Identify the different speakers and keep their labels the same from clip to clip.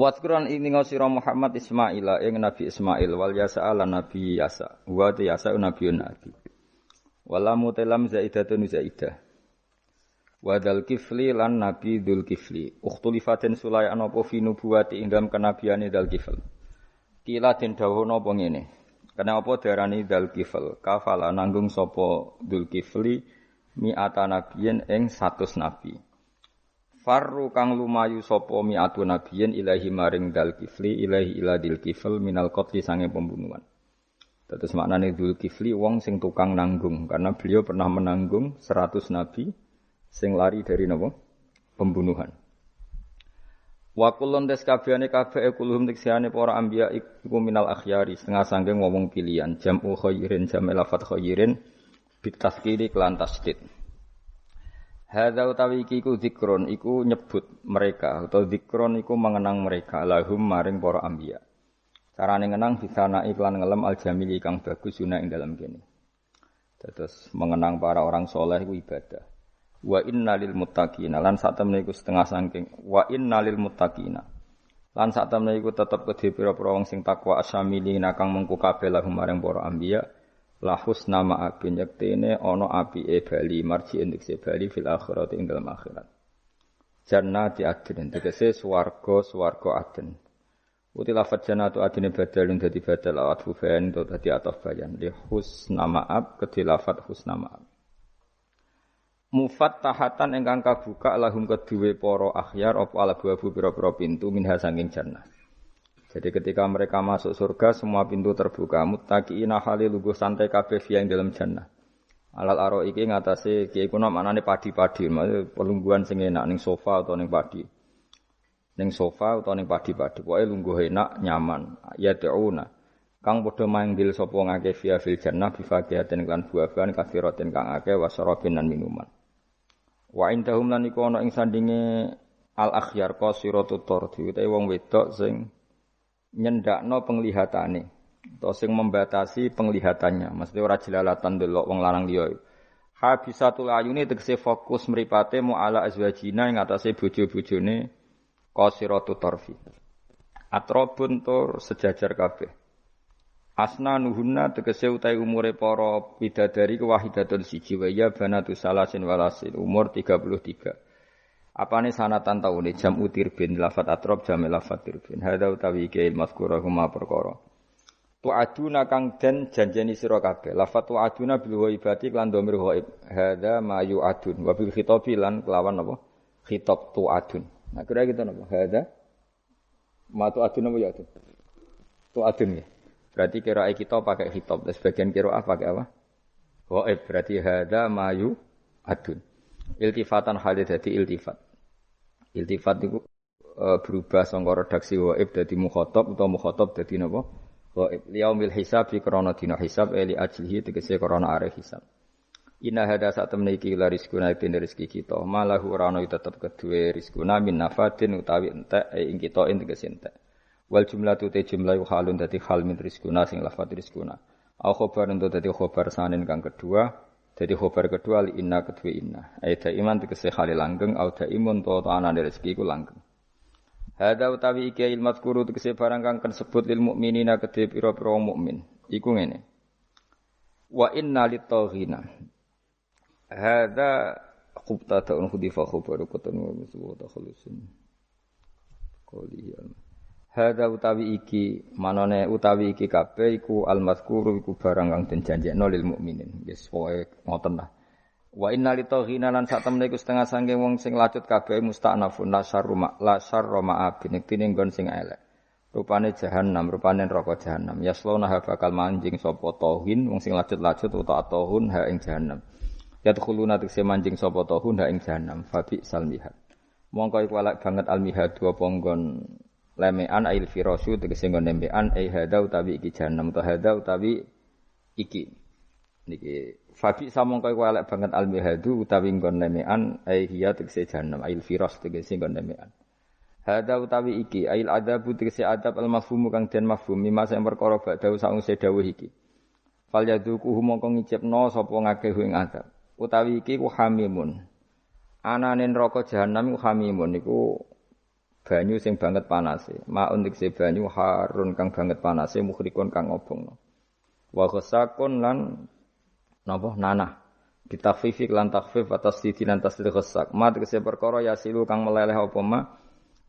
Speaker 1: Watkuran ini ngosiro Muhammad Ismail ing Nabi Ismail. Wal yasa ala Nabi Yasa. Wa yasa Nabi Nabi. Wala mutelam zaidatun zaidah. Wadal kifli lan Nabi Dul Kifli. Ukhtulifatin sulai anopo fi nubuwati ing dalam kenabiane dal kifl. Kila den dawuh napa ngene? Kena apa darani dal kifl? Kafala nanggung sapa Dul Kifli mi'ata nabiyin ing 100 nabi Farru kang lumayu sapa mi'atu nabiyin ilahi maring dal kifli ilahi ila dil kifl minal qatli sange pembunuhan. Terus maknane dul kifli wong sing tukang nanggung karena beliau pernah menanggung 100 nabi sing lari dari napa? Pembunuhan. Wa kullun des kabehane kabeh kulhum tiksiane para anbiya iku minal akhyari setengah sanggeng ngomong pilihan jam'u khairin jam'u lafat khairin bitaskiri kelan tasdid. Hadza utawi iki iku zikron iku nyebut mereka atau zikron iku mengenang mereka lahum maring para anbiya. Carane ngenang bisa iklan ngelem al jamili kang bagus guna ing dalam kene. Terus mengenang para orang soleh iku ibadah. Wa inna lil muttaqina lan sak temene iku setengah saking wa inna lil muttaqina. Lan temene iku tetep kedhe pira-pira wong sing takwa asamili nakang mengku kabeh lahum maring para anbiya lahus nama api nyektene ono api e bali marji endik se bali fil akhirat ing dalam akhirat. Jannati adin tegese swarga swarga adin Uti lafat jannatu adine badal dadi badal awat fufain to dadi ataf bayan. Li husna ma'ab kedhi lafat husna ma'ab Mufattahatan ingkang kabuka lahum kedue para akhyar apa ala buabu pira-pira pintu minha sanging jannah jadi ketika mereka masuk surga semua pintu terbuka muttaqina hali lugu santai kabeh yang dalam jannah. Alal aro iki ngatasé kiai kuna maknane padi-padi, maksud pelungguhan sing enak ning sofa atau ning padi. Ning sofa atau ning padi-padi, pokoke lungguh enak, nyaman. Ya ta'una. Kang padha manggil sapa ngake via fil jannah bi faqihatin lan buah-buahan kathiratin kang akeh wasarabin lan minuman. Wa indahum lan iku ana ing sandinge al akhyar qasiratu tardi utawa wong wedok sing nyendakno penglihatane. Atau sing membatasi penglihatannya. Maksudnya ora jelalatan delok wong lanang liya. Habisatul ayuni tegese fokus mripate mu ala azwajina ing atase bojo-bojone qasiratu tarfi. Atrobun tur sejajar kabeh. Asna nuhunna tegese utai umure para bidadari kewahidatun siji wa ya banatu salasin walasin. Umur 33 Apane sanatan taune jam utir bin lafat atrob jam lafat tirbin. Hada utawi ke mazkura huma perkara. aduna kang den janjeni sira kabeh. Lafat aduna bil ghaibati lan domir ghaib. Hada ma adun wa bil khitabi lan kelawan apa? Khitab adun. Nah kira gitu napa? Hada ma adun apa ya adun? adun ya. Berarti kira kita pakai khitab dan sebagian kira pakai apa? Ghaib berarti hada mayu adun. Iltifatan halid dadi iltifat. Iltifat itu e, berubah sangka redaksi waib dadi mukhatab utawa mukhatab dadi napa? Waib. Liyaumil hisab fi krana dina hisab eli ajlihi tegese krana are hisab. Inna hada saat temne iki la rizkuna den rezeki kita. Malahu ora ana tetep kedue rizkuna min nafatin utawi entek e ing kita ing tegese entek. Wal jumlah tu te jumlah halun dadi hal min rizkuna sing lafat rizkuna. Au khobar untuk dadi khobar sanin kang kedua jadi khobar kedua li inna kedua inna. Aida iman tegese khali langgeng au imun to dari rezeki ku langgeng. Hada utawi iki ilmat kuru tegese barang kang kan sebut lil mukminina kedhe pira-pira mukmin. Iku ngene. Wa inna litaghina. Hada khubta ta'un khudifa khubaru kutun wa musuwa takhulusin. Qawlihi Hada utawi iki manane utawi iki kabeh iku almazkuru iku barang kang den janjekno lil mukminin. Wis pokoke ngoten lah. Wa inna li taghina lan sak temene iku setengah sange wong sing lacut kabeh musta'nafun la syarru ma la syarru ma abin tine nggon sing elek. Rupane jahanam, rupane neraka jahanam. Yaslona bakal manjing sapa tauhin wong sing lacut-lacut utawa tauhun ha ing jahanam. Yadkhuluna tikse manjing sapa tauhun ha ing jahanam. Fabi salmihat. Mongko iku elek banget almihad wa ponggon lemean ail firasu tegese nggon nembean ai hada utawi iki jahanam to hada utawi iki? Niki fabi samongko iku elek banget almihadu utawi nggon lemean ai hiya tegese jahanam ail firas tegese nggon lemean. Hada utawi iki ail adabu tegese adab al mafhumu kang den mafhum mimma sing perkara badhe saungse dawuh iki. Fal yaduku mongko ngicipno sapa ngakeh ing adab. Utawi iki ku hamimun. Anane neraka jahanam iku hamimun niku banyu sing banget panase. Maun dikse banyu harun kang banget panase mukhrikun kang ngobongno. Wa ghasakun lan napa nanah. Ditafifik lan takfif atas sidi lan tasdid ghasak. Ma dikse perkara yasilu kang meleleh apa ma?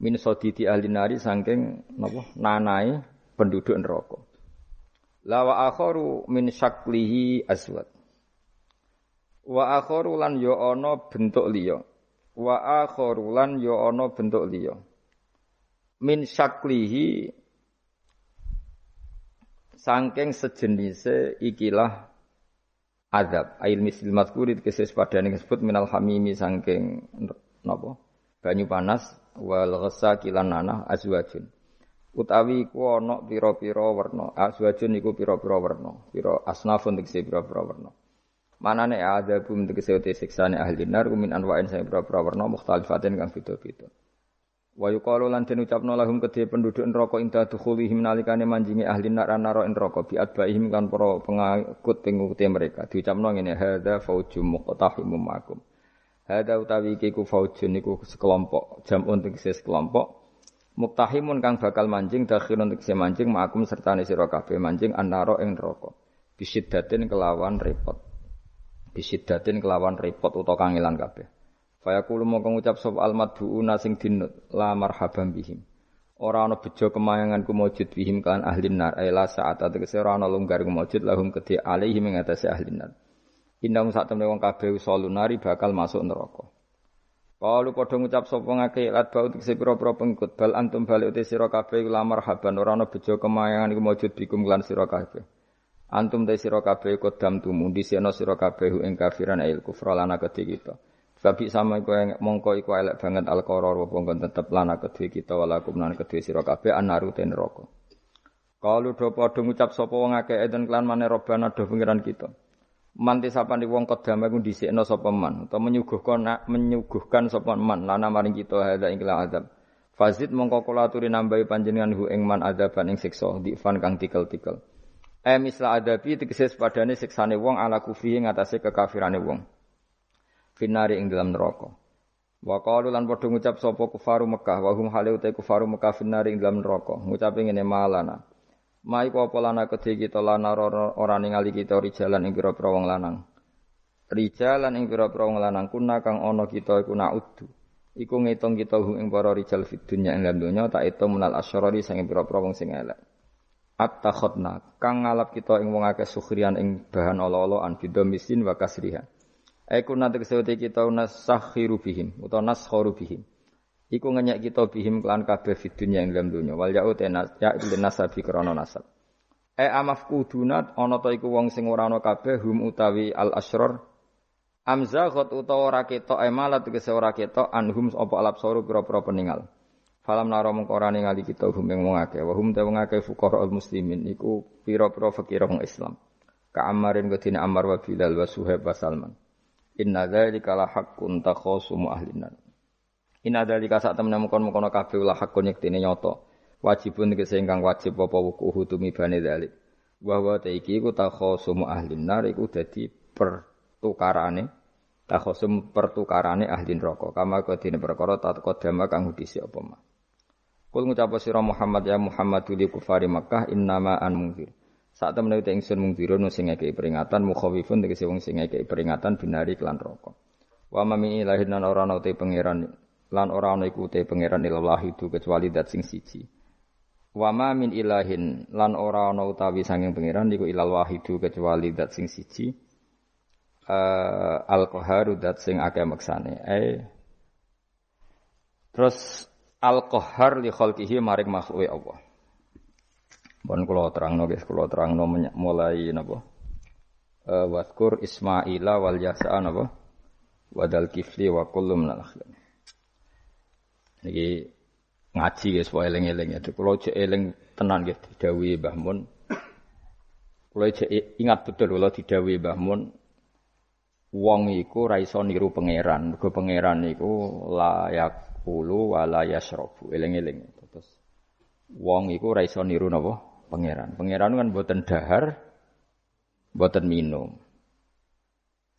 Speaker 1: Min sodidi ahli nari saking napa nanai penduduk neraka. La wa akharu min syaklihi aswad. Wa akharu lan ya ana bentuk liya. Wa akharu lan ya ana bentuk liya. Min syaklihi sangking sejenise ikilah adab ail misil mazkurit keses padane disebut minal hamimi sangking napa? Banyu panas wal ghasakilan nanah azwajun. Utawi iku ana pira-pira werna. Azwajun iku pira-pira werna. Pira asnafun tegese pira-pira werna. Manane adzabum tegese uti siksane ahli nar min anwa'in sing pira-pira werna mukhtalifatin kang beda-beda. Wa yuqalu lan den ucapno lahum kedhe penduduk neraka inda dukhulihim nalikane manjingi ahli nar naro neraka bi adbaihim kan para pengikut pengikuti mereka. Diucapno ngene hadza faujum muqtahimum makum. Hadza utawi iki ku faujun niku sekelompok jamun tegese sekelompok muktahimun kang bakal manjing dakhirun tegese manjing makum serta sira kabeh manjing annaro ing neraka. Bisiddatin kelawan repot bisidatin kelawan repot utawa kangelan kabeh. Fayaqulu mongko ngucap sapa almadhuuna sing dinut la marhaban bihim. Ora ana bejo kemayangan kumujud bihim kan ahli nar ila saat tegese ora ana lunggar kumujud lahum kedhe alaihim ing atase ahli nar. Indang sak temne wong kabeh nari bakal masuk neraka. Kalau padha ngucap sapa ngake lat bau pira-pira pengikut bal antum balik uti sira kabeh la marhaban ora ana bejo kemayangan iku mujud bikum lan sira kabeh. Antum te sira kabeh kodam tumu disena sira kabeh ing kafiran ail kufra lana kedhe kita. Fabi sama iku mongko iku elek banget al qaror apa nggon tetep lana kedhe kita walakum lan kedhe sira kabeh anaru ten neraka. Kalu do padha ngucap sapa wong akeh eden klan maneh robana do pengiran kita. Manti sapane wong kodam iku dhisikno sapa man utawa menyuguhkan menyuguhkan man lana maring kita hadza ing azab. Fazid mongko kula aturi nambahi panjenengan hu ing man adaban ing siksa difan kang tikel-tikel. E misla adabi tegese sepadane siksane wong ala kufri ing atase kekafirane wong. Finari ing dalam neraka. Wa qalu lan padha ngucap sapa kufaru Mekah wa hum hale uta kufaru Mekah finari ing dalam neraka. Ngucap ngene malana. Mai apa lana kedhe kita lana ora ningali kita rijalan ing pira-pira wong lanang. Rijalan ing pira-pira wong lanang kuna kang ana kita iku naudu. Iku ngitung kita ing para rijal fid dunya ing dalam donya tak itu menal asyarari sing pira-pira wong sing elek. at-takhadna kang ngalap kita ing wong akeh sukhrian ing bahan ala-alaan bidomisin wa kasriha Aiku nanti kesewati kita nasakhiru bihim utawa naskharu bihim. Iku ngenyek kita bihim kelan kabeh fid dunya ing dalam dunya. Wal ya'u tenas ya nasabi krana nasab. E amaf kudunat ana ta iku wong sing ora ana kabeh hum utawi al asrar Amzaghat utawa ora ketok emalat kese ora ketok anhum apa alap soru pira-pira peninggal Falam naro mengko ora ningali kita hum ing wong akeh. Wa hum te wong akeh fuqara muslimin iku pira-pira fakir wong Islam. Ka Ammarin kedine Ammar wa Bilal wa Suhaib wa Salman. Inna dzalika la haqqun takhasumu ahlinan. Inna dzalika sak temene mengkon-mengkon kabeh la haqqun yektine nyata. Wajibun tegese ingkang wajib apa wuku tumi bane dzalik. Wa wa ta iki iku takhasumu ahlinar iku dadi pertukarane takhasum pertukarane ahli neraka. Kama kedine perkara tak kodama kang apa mah. Kul ngucap sira Muhammad ya Muhammad li kufari Makkah innama an mungzir. Saat temen uta ingsun mungzirun sing ngekeki peringatan mukhawifun tegese wong sing ngekeki peringatan binari kelan roko. Wa ma min ilahin lan ora ana te pangeran lan ora ana iku te pangeran ilallah itu kecuali dat sing siji. Wa ma min ilahin lan ora ana utawi sanging pangeran iku ilal wahidu kecuali dat sing siji. Uh, al qaharu dat sing akeh maksane. Eh Terus al-qahhar li khalqihi maring makhluke Allah. Bon kula terangno guys, kula terangno mulai napa? Uh, waskur Ismaila wal Yasa napa? Wadal kifli wa kullu minal. Niki ngaji ya supaya eling-eling ya. Kalau cek eling tenan gitu, didhawuhi Mbah Mun. Kalau cek ingat betul kalau didhawuhi Mbah Mun wong iku ra niru pangeran. Mergo pangeran iku layak yakulu wala yasrobu. Eling-eling. Terus wong iku ra iso niru napa? Pangeran. Pangeran kan boten dahar, boten minum.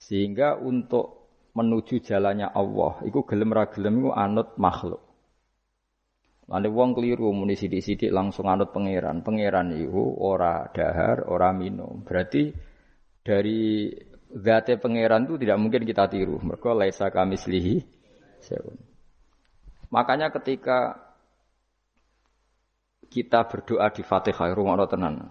Speaker 1: Sehingga untuk menuju jalannya Allah, iku gelem ra iku anut makhluk. Lalu wong keliru muni sidik-sidik langsung anut pangeran. Pangeran iku ora dahar, ora minum. Berarti dari zate pangeran itu tidak mungkin kita tiru. Mereka laisa kami selihi. Makanya ketika kita berdoa di Fatihah, rumah tenan.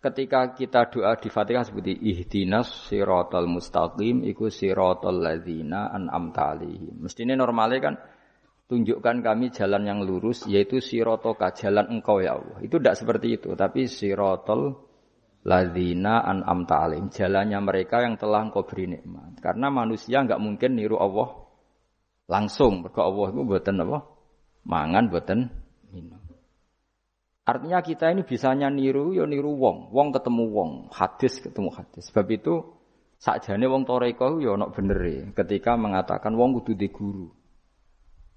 Speaker 1: Ketika kita doa di Fatihah seperti ihdinas siratal mustaqim iku siratal ladzina an'amta alaihim. Mestinya normalnya kan tunjukkan kami jalan yang lurus yaitu sirotoka jalan engkau ya Allah. Itu tidak seperti itu, tapi sirotol ladzina an'amta alaihim, jalannya mereka yang telah engkau beri nikmat. Karena manusia nggak mungkin niru Allah langsung, mergo Allah itu buatan apa? Mangan buatan minum. Artinya kita ini bisanya niru ya niru wong, wong ketemu wong, hadis ketemu hadis. Sebab itu sakjane wong toreko ya ono bener ketika mengatakan wong kudu di guru.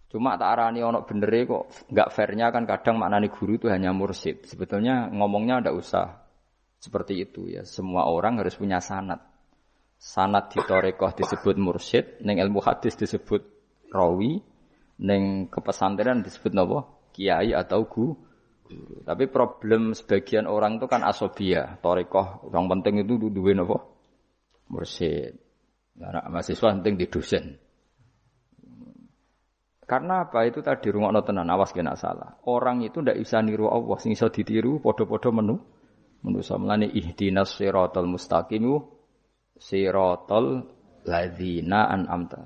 Speaker 1: Cuma tak arani ono bener kok nggak fairnya kan kadang maknani guru itu hanya mursid. Sebetulnya ngomongnya ndak usah seperti itu ya. Semua orang harus punya sanat. Sanat di torekoh disebut mursid, neng ilmu hadis disebut rawi, neng kepesantrenan disebut nopo kiai atau guru guru. Tapi problem sebagian orang itu kan asobia, torikoh. Yang penting itu dua nopo mursid. Anak mahasiswa penting di dosen. Karena apa itu tadi rumah tenan awas kena salah. Orang itu ndak bisa niru Allah, sing iso ditiru podo-podo menu. Menu samlane ihdinas siratal mustaqim siratal ladzina an'amta.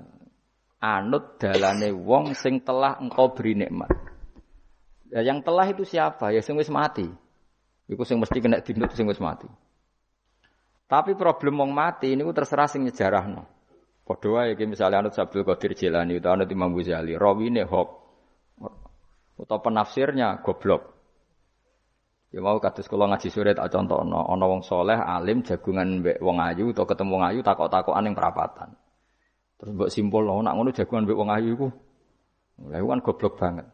Speaker 1: Anut dalane wong sing telah engkau beri nikmat. Ya, yang telah itu siapa? Ya sing wis mati. Iku sing mesti kena dinut sing wis mati. Tapi problem wong mati ini terserah sing nyejarahno. Padha wae iki misale anut Abdul Qadir Jilani utawa anut Imam Ghazali, rawine hok. Utawa penafsirnya goblok. Ya mau kados kula ngaji sore tak contohno, ana wong soleh alim jagungan mbek wong ayu utawa ketemu wong ayu takok-takokan ning perapatan. Terus mbok simpul nak ngono jagungan mbek wong ayu iku. Lha kan goblok banget.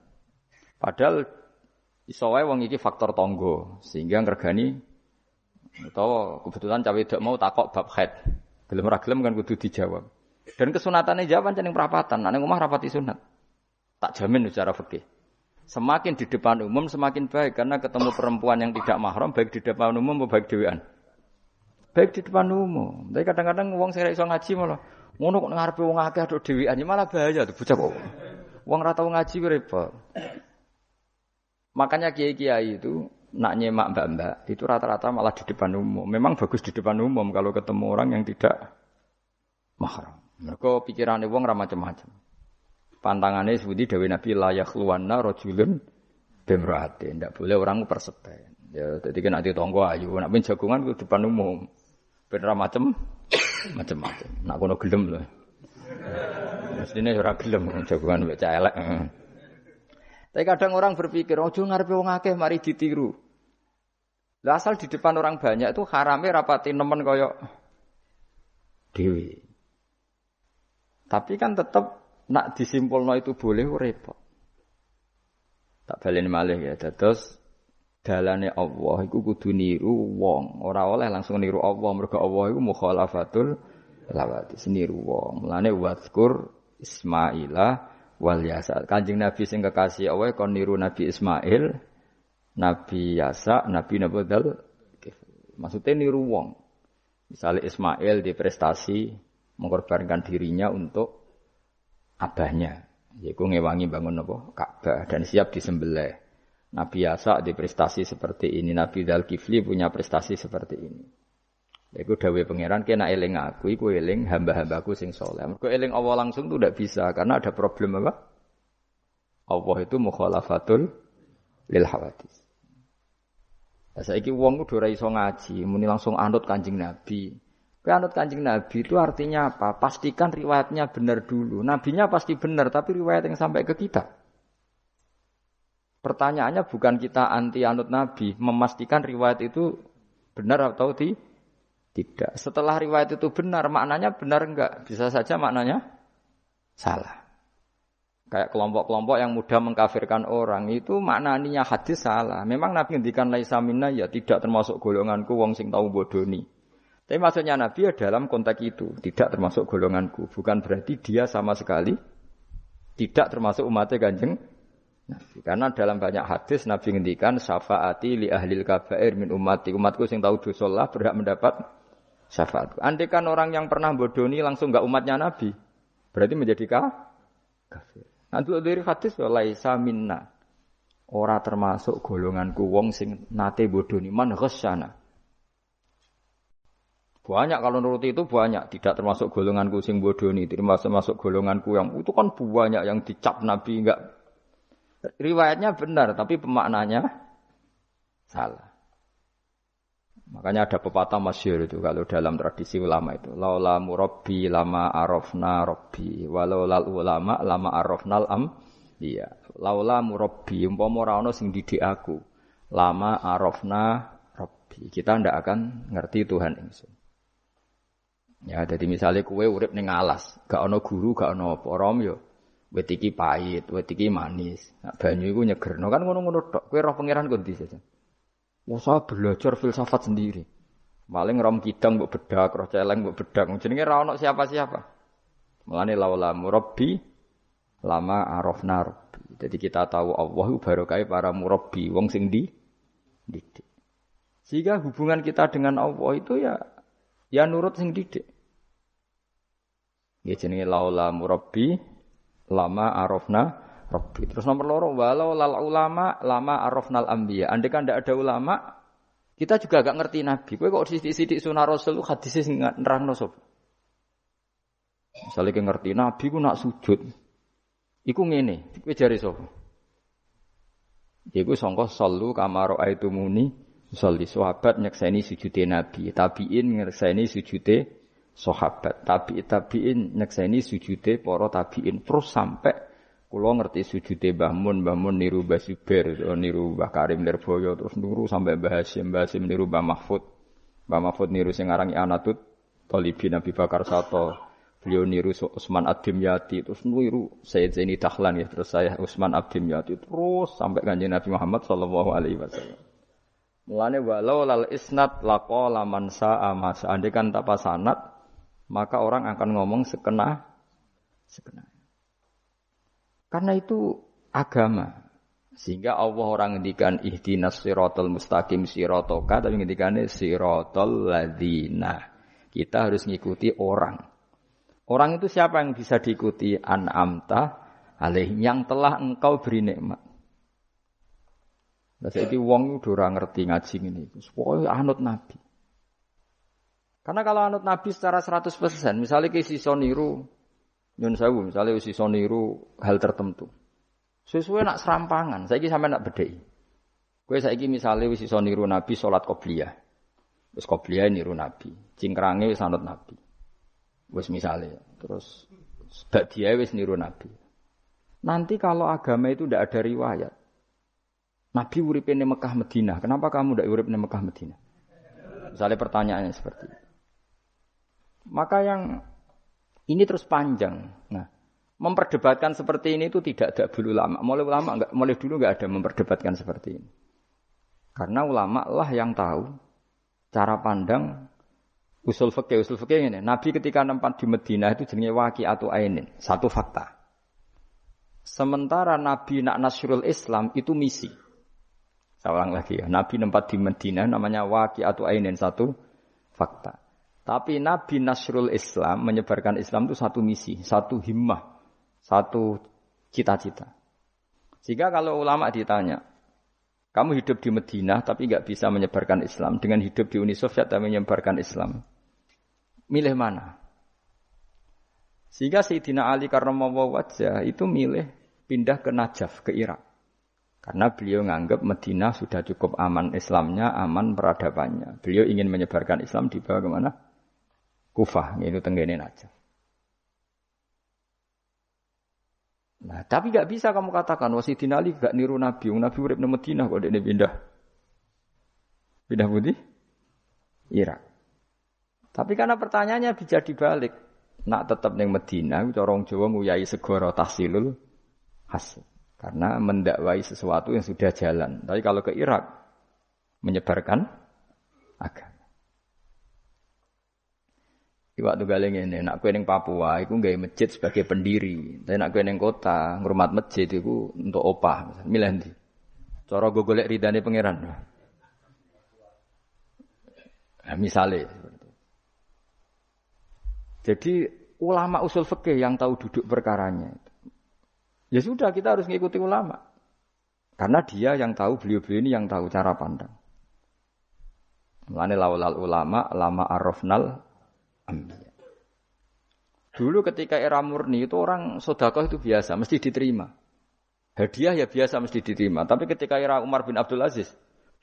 Speaker 1: Padahal iso wae wong iki faktor tonggo sehingga ngergani utawa kebetulan cawe tidak mau takok bab head. Gelem ora gelem kan kudu dijawab. Dan kesunatannya jawaban ning perapatan, nek omah rapati sunat. Tak jamin secara fikih. Semakin di depan umum semakin baik karena ketemu perempuan yang tidak mahram baik di depan umum maupun baik dewan. Baik di depan umum. Tapi kadang-kadang wong sing iso ngaji malah ngono kok ngarepe wong akeh aduk dhewean malah bahaya tuh bocah kok. Wong ora tau ngaji repot. Makanya kiai-kiai itu nak nyemak mbak-mbak itu rata-rata malah di depan umum. Memang bagus di depan umum kalau ketemu orang yang tidak mahram. Mereka pikirannya wong ramah macam-macam. Pantangannya seperti Dewi Nabi layak luwana rojulun bemrate. Tidak boleh orang persepen. Ya, jadi kan nanti tonggo ayu. Nak jagungan itu depan umum. Bener macam macam-macam. Nak kono gelem loh. Mestinya ora gelem jagungan mbek elek. Tapi kadang orang berpikir, ojo ngarepe wong akeh mari ditiru. Lah asal di depan orang banyak itu harame rapati nemen koyok dewi. Tapi kan tetap nak disimpulno itu boleh repot. Tak baleni malih ya. Terus dalane Allah iku kudu niru wong, ora oleh langsung niru Allah mergo Allah iku mukhalafatul lawati niru wong. Mulane wazkur Ismailah wal yasa. Kanjeng Nabi sing kekasih Allah kon niru Nabi Ismail, Nabi Yasa, Nabi Nabodal. Maksudnya niru wong. Misalnya Ismail di prestasi mengorbankan dirinya untuk abahnya. Yaitu ngewangi bangun apa? Ka'bah dan siap disembelih. Nabi Yasa di prestasi seperti ini. Nabi Dal Kifli punya prestasi seperti ini. Iku dawe pangeran kena eling aku, iku eling hamba-hambaku sing soleh. Mergo eling Allah langsung tuh tidak bisa karena ada problem apa? Allah itu mukhalafatul lil hawadis. Nah, saiki wong kudu ora iso ngaji, muni langsung anut Kanjeng Nabi. Anut kanjeng Nabi itu artinya apa? Pastikan riwayatnya benar dulu. Nabinya pasti benar, tapi riwayat yang sampai ke kita. Pertanyaannya bukan kita anti anut Nabi, memastikan riwayat itu benar atau ti? Tidak. Setelah riwayat itu benar, maknanya benar enggak? Bisa saja maknanya salah. Kayak kelompok-kelompok yang mudah mengkafirkan orang itu maknanya hadis salah. Memang Nabi ngendikan laisa minna ya tidak termasuk golonganku wong sing tahu bodoni. Tapi maksudnya Nabi ya dalam konteks itu tidak termasuk golonganku. Bukan berarti dia sama sekali tidak termasuk umatnya kanjeng Nabi. Karena dalam banyak hadis Nabi ngendikan syafaati li ahlil kabair min umati. Umatku sing tahu dosa berhak mendapat syafaat. Andai kan orang yang pernah bodoni langsung nggak umatnya Nabi, berarti menjadi kafir. Nanti dari hadis laisa minna. Ora termasuk golonganku wong sing nate bodoni man ghasyana. Banyak kalau nuruti itu banyak, tidak termasuk golonganku sing bodoni, termasuk masuk golonganku yang itu kan banyak yang dicap Nabi enggak riwayatnya benar tapi pemaknanya salah. Makanya ada pepatah masyhur itu kalau dalam tradisi ulama itu, laula murabbi lama arafna rabbi, walau lal ulama lama arafnal am iya. Laula murabbi umpama ora ana sing didik aku, lama arafna rabbi. Kita ndak akan ngerti Tuhan ingsun. Ya, jadi misalnya kue urip ning alas, gak ono guru, gak ono apa, yo. Wit iki pahit, wit iki manis. Nah, banyu iku nyegerno kan ngono-ngono tok. Kowe roh pangeran kok saja. Saya belajar filsafat sendiri. Maling rom kidang mbok bedak, roh celeng mbok bedak. Jenenge ra ono siapa-siapa. Mulane laula murabbi lama arafna rabbi. Jadi kita tahu Allah barokah para murabbi, wong sing di didik. Sehingga hubungan kita dengan Allah itu ya ya nurut sing didik. Ya jenenge laula murabbi lama arafna rabbi. Terus nomor loro walau lal ulama lama arafnal anbiya. Andai kan tidak ada ulama, kita juga agak ngerti nabi. Kowe kok sithik-sithik sunah rasul hadis sing nerangno sapa? Misalnya kita ngerti nabi ku nak sujud. Iku ngene, kowe jare sapa? Iku sangka sallu kamaro aitumuni Salli sahabat nyekseni sujude Nabi, tabiin nyekseni sujude sahabat. Tabi tabiin nyekseni sujude para tabiin terus sampai kulo ngerti sujude Mbah Mun, Mbah Mun niru Mbah Zubair, niru Mbah Karim Lirboyo terus nuru sampai Mbah Hasyim, Mbah Hasyim niru Mbah Mahfud. Mbah Mahfud niru sing arangi Anatut, Talibi Nabi Bakar Sato. Beliau niru Usman Abdim Yati, terus niru Sayyid Zaini Dahlan ya, terus saya Usman Abdim Yati, terus sampai kanjeng Nabi Muhammad sallallahu alaihi wasallam. Mulane walau lal isnad laqala man sa'a mas. Andai kan tanpa sanad, maka orang akan ngomong sekena sekena. Karena itu agama. Sehingga Allah orang ngendikan ihdinas siratal mustaqim siratoka tapi ngendikane siratal ladzina. Kita harus ngikuti orang. Orang itu siapa yang bisa diikuti? An'amta alaihim yang telah engkau beri nikmat. Lah saiki wong udah ora ngerti ngaji ngene iku. Pokoke anut Nabi. Karena kalau anut Nabi secara 100%, misalnya ke si niru nyun sewu, misalnya si niru hal tertentu. Sesuai nak serampangan, saiki sampe nak bedheki. Kowe saiki misale wis iso niru Nabi salat qobliyah. Wis qobliyah niru Nabi. Cingkrange wis anut Nabi. Wis misale terus dia wis niru Nabi. Nanti kalau agama itu tidak ada riwayat, Nabi urip di Mekah Medina. Kenapa kamu tidak urip di Mekah Medina? Misalnya pertanyaannya seperti itu. Maka yang ini terus panjang. Nah, memperdebatkan seperti ini itu tidak ada dulu lama. Mulai ulama enggak, mulai dulu nggak ada memperdebatkan seperti ini. Karena ulama lah yang tahu cara pandang usul fikih. Usul fikih ini. Nabi ketika nempat di Medina itu jenenge waki atau ainin. Satu fakta. Sementara Nabi nak nasrul Islam itu misi. Saya ulang lagi ya. Nabi nempat di Medina namanya Waki atau Ainin satu fakta. Tapi Nabi Nasrul Islam menyebarkan Islam itu satu misi, satu himmah, satu cita-cita. Jika kalau ulama ditanya, kamu hidup di Medina tapi nggak bisa menyebarkan Islam dengan hidup di Uni Soviet tapi menyebarkan Islam, milih mana? Sehingga Sayyidina Ali karena mau wajah itu milih pindah ke Najaf, ke Irak. Karena beliau menganggap Medina sudah cukup aman Islamnya, aman peradabannya. Beliau ingin menyebarkan Islam di bawah ke mana? Kufah, ini tenggene aja. Nah, tapi gak bisa kamu katakan Wasidin Ali gak niru Nabi. Nabi urip di Madinah kok dia pindah. Pindah budi? Irak. Tapi karena pertanyaannya bisa dibalik. Nak tetap neng Medina, corong Jawa nguyai segoro tahsilul hasil. Karena mendakwai sesuatu yang sudah jalan. Tapi kalau ke Irak, menyebarkan agama. Iwak tuh galeng ini, nak kue neng Papua, itu nggak masjid sebagai pendiri. Tapi nak kue neng kota, ngurmat masjid itu untuk opah, milih di. Coro gogolek ridane pangeran. Nah, misalnya. Jadi ulama usul fikih yang tahu duduk perkaranya. Ya sudah kita harus mengikuti ulama. Karena dia yang tahu, beliau-beliau ini yang tahu cara pandang. Mulane laulal ulama, lama arrofnal ambiya. Dulu ketika era murni itu orang sodakoh itu biasa, mesti diterima. Hadiah ya biasa mesti diterima. Tapi ketika era Umar bin Abdul Aziz,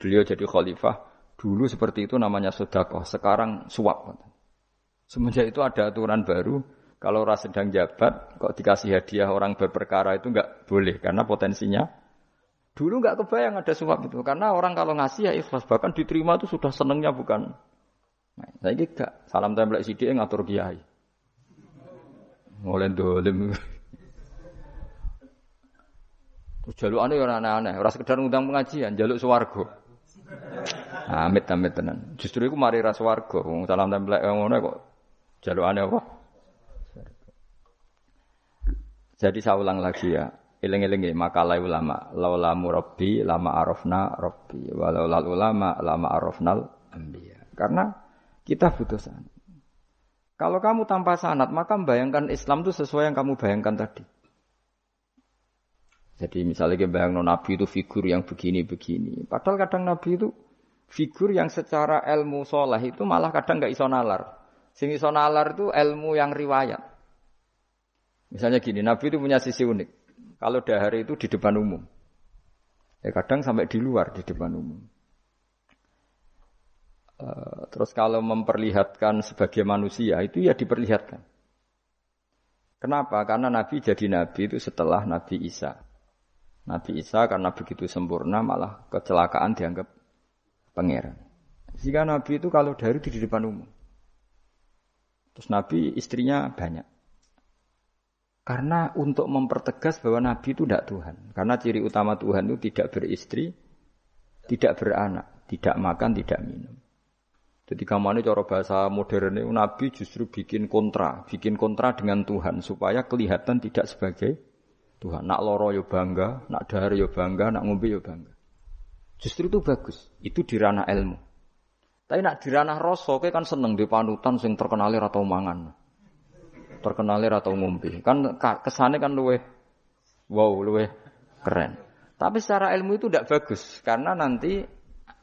Speaker 1: beliau jadi khalifah, dulu seperti itu namanya sodakoh, sekarang suap. Semenjak itu ada aturan baru, kalau orang sedang jabat, kok dikasih hadiah orang berperkara itu nggak boleh, karena potensinya Dulu nggak kebayang ada suap itu, karena orang kalau ngasih ya ikhlas, bahkan diterima itu sudah senengnya bukan Saya gak salam templek sidik ngatur kiai. Mulai dolim. Terus jaluk aneh orang aneh-aneh, orang sekedar ngundang pengajian, jaluk swargo. Amit amit tenan. Justru itu mari ras. Wong salam yang ngono kok jaluk aneh apa? Jadi saya ulang lagi ya. Eling-eling makalah ulama. Laula murabbi lama arafna. Walau ulama lama arafnal anbiya. Karena kita butuh sanat. Kalau kamu tanpa sanat, maka membayangkan Islam itu sesuai yang kamu bayangkan tadi. Jadi misalnya kita bayang Nabi itu figur yang begini-begini. Padahal kadang Nabi itu figur yang secara ilmu soleh itu malah kadang nggak iso nalar. Sing iso nalar itu ilmu yang riwayat. Misalnya gini, Nabi itu punya sisi unik. Kalau dahar itu di depan umum. Ya kadang sampai di luar di depan umum. Eh, terus kalau memperlihatkan sebagai manusia itu ya diperlihatkan. Kenapa? Karena Nabi jadi Nabi itu setelah Nabi Isa. Nabi Isa karena begitu sempurna malah kecelakaan dianggap pangeran. Jika Nabi itu kalau dari di depan umum. Terus Nabi istrinya banyak. Karena untuk mempertegas bahwa Nabi itu tidak Tuhan. Karena ciri utama Tuhan itu tidak beristri, tidak beranak, tidak makan, tidak minum. Jadi kamane cara bahasa modern itu Nabi justru bikin kontra, bikin kontra dengan Tuhan supaya kelihatan tidak sebagai Tuhan. Nak loro yo bangga, nak dahar yo bangga, nak ngombe yo bangga. Justru itu bagus. Itu di ranah ilmu. Tapi nak di ranah rasa kan seneng di panutan sing terkenal atau mangan. Terkenal atau ngombe. Kan kesane kan luwe wow, luwe keren. Tapi secara ilmu itu tidak bagus karena nanti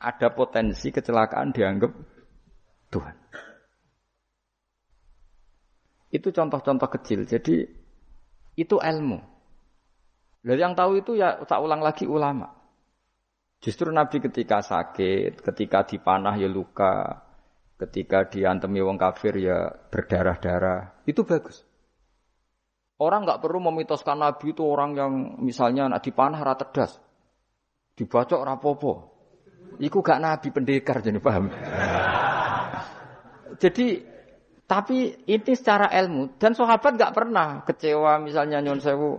Speaker 1: ada potensi kecelakaan dianggap Tuhan. Itu contoh-contoh kecil. Jadi itu ilmu. Dan yang tahu itu ya tak ulang lagi ulama. Justru Nabi ketika sakit, ketika dipanah ya luka, ketika diantemi wong kafir ya berdarah-darah, itu bagus. Orang nggak perlu memitoskan Nabi itu orang yang misalnya nak dipanah rata das, dibacok rapopo. Iku gak Nabi pendekar jadi paham. Jadi tapi ini secara ilmu dan sahabat nggak pernah kecewa misalnya nyon sewu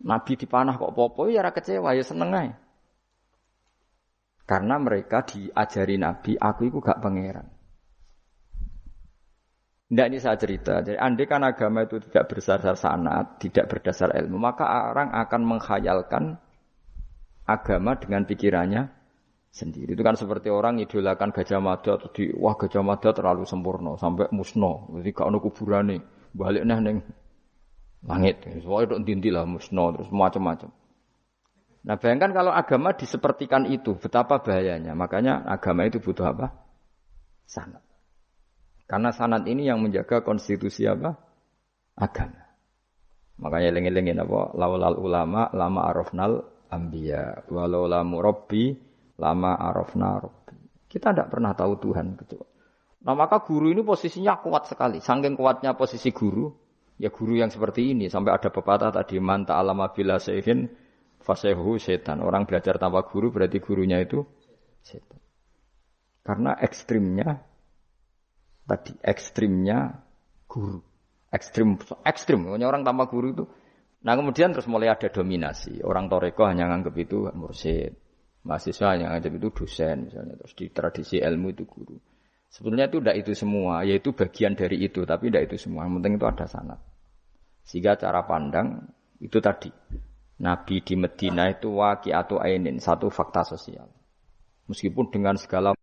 Speaker 1: Nabi dipanah kok popo ya kecewa ya seneng aja. Karena mereka diajari Nabi, aku itu gak pangeran. Tidak ini saya cerita. Jadi andai kan agama itu tidak berdasar sanat, tidak berdasar ilmu, maka orang akan menghayalkan agama dengan pikirannya sendiri. Itu kan seperti orang idolakan Gajah Mada di wah Gajah Mada terlalu sempurna sampai musno. Jadi gak ono kuburane. Balik neh ning langit. Soalnya itu dinti lah musno terus macam-macam. Nah bayangkan kalau agama disepertikan itu, betapa bahayanya. Makanya agama itu butuh apa? Sanat. Karena sanat ini yang menjaga konstitusi apa? Agama. Makanya lengi-lengin apa? Laulal ulama lama arafnal ambiya. Walau lamu robbi lama arafna rabbi. Kita tidak pernah tahu Tuhan kecuali. Nah maka guru ini posisinya kuat sekali. Saking kuatnya posisi guru, ya guru yang seperti ini. Sampai ada pepatah tadi, manta alama bila sehin fasehu setan. Orang belajar tanpa guru berarti gurunya itu setan. Karena ekstrimnya, tadi ekstrimnya guru. Ekstrim, ekstrim. Orang tanpa guru itu. Nah kemudian terus mulai ada dominasi. Orang toreko hanya nganggap itu mursid. Mahasiswa yang nganggap itu dosen misalnya. Terus di tradisi ilmu itu guru. Sebetulnya itu tidak itu semua, yaitu bagian dari itu, tapi tidak itu semua. Yang penting itu ada sanat. Sehingga cara pandang itu tadi. Nabi di Medina itu waki atau ainin, satu fakta sosial. Meskipun dengan segala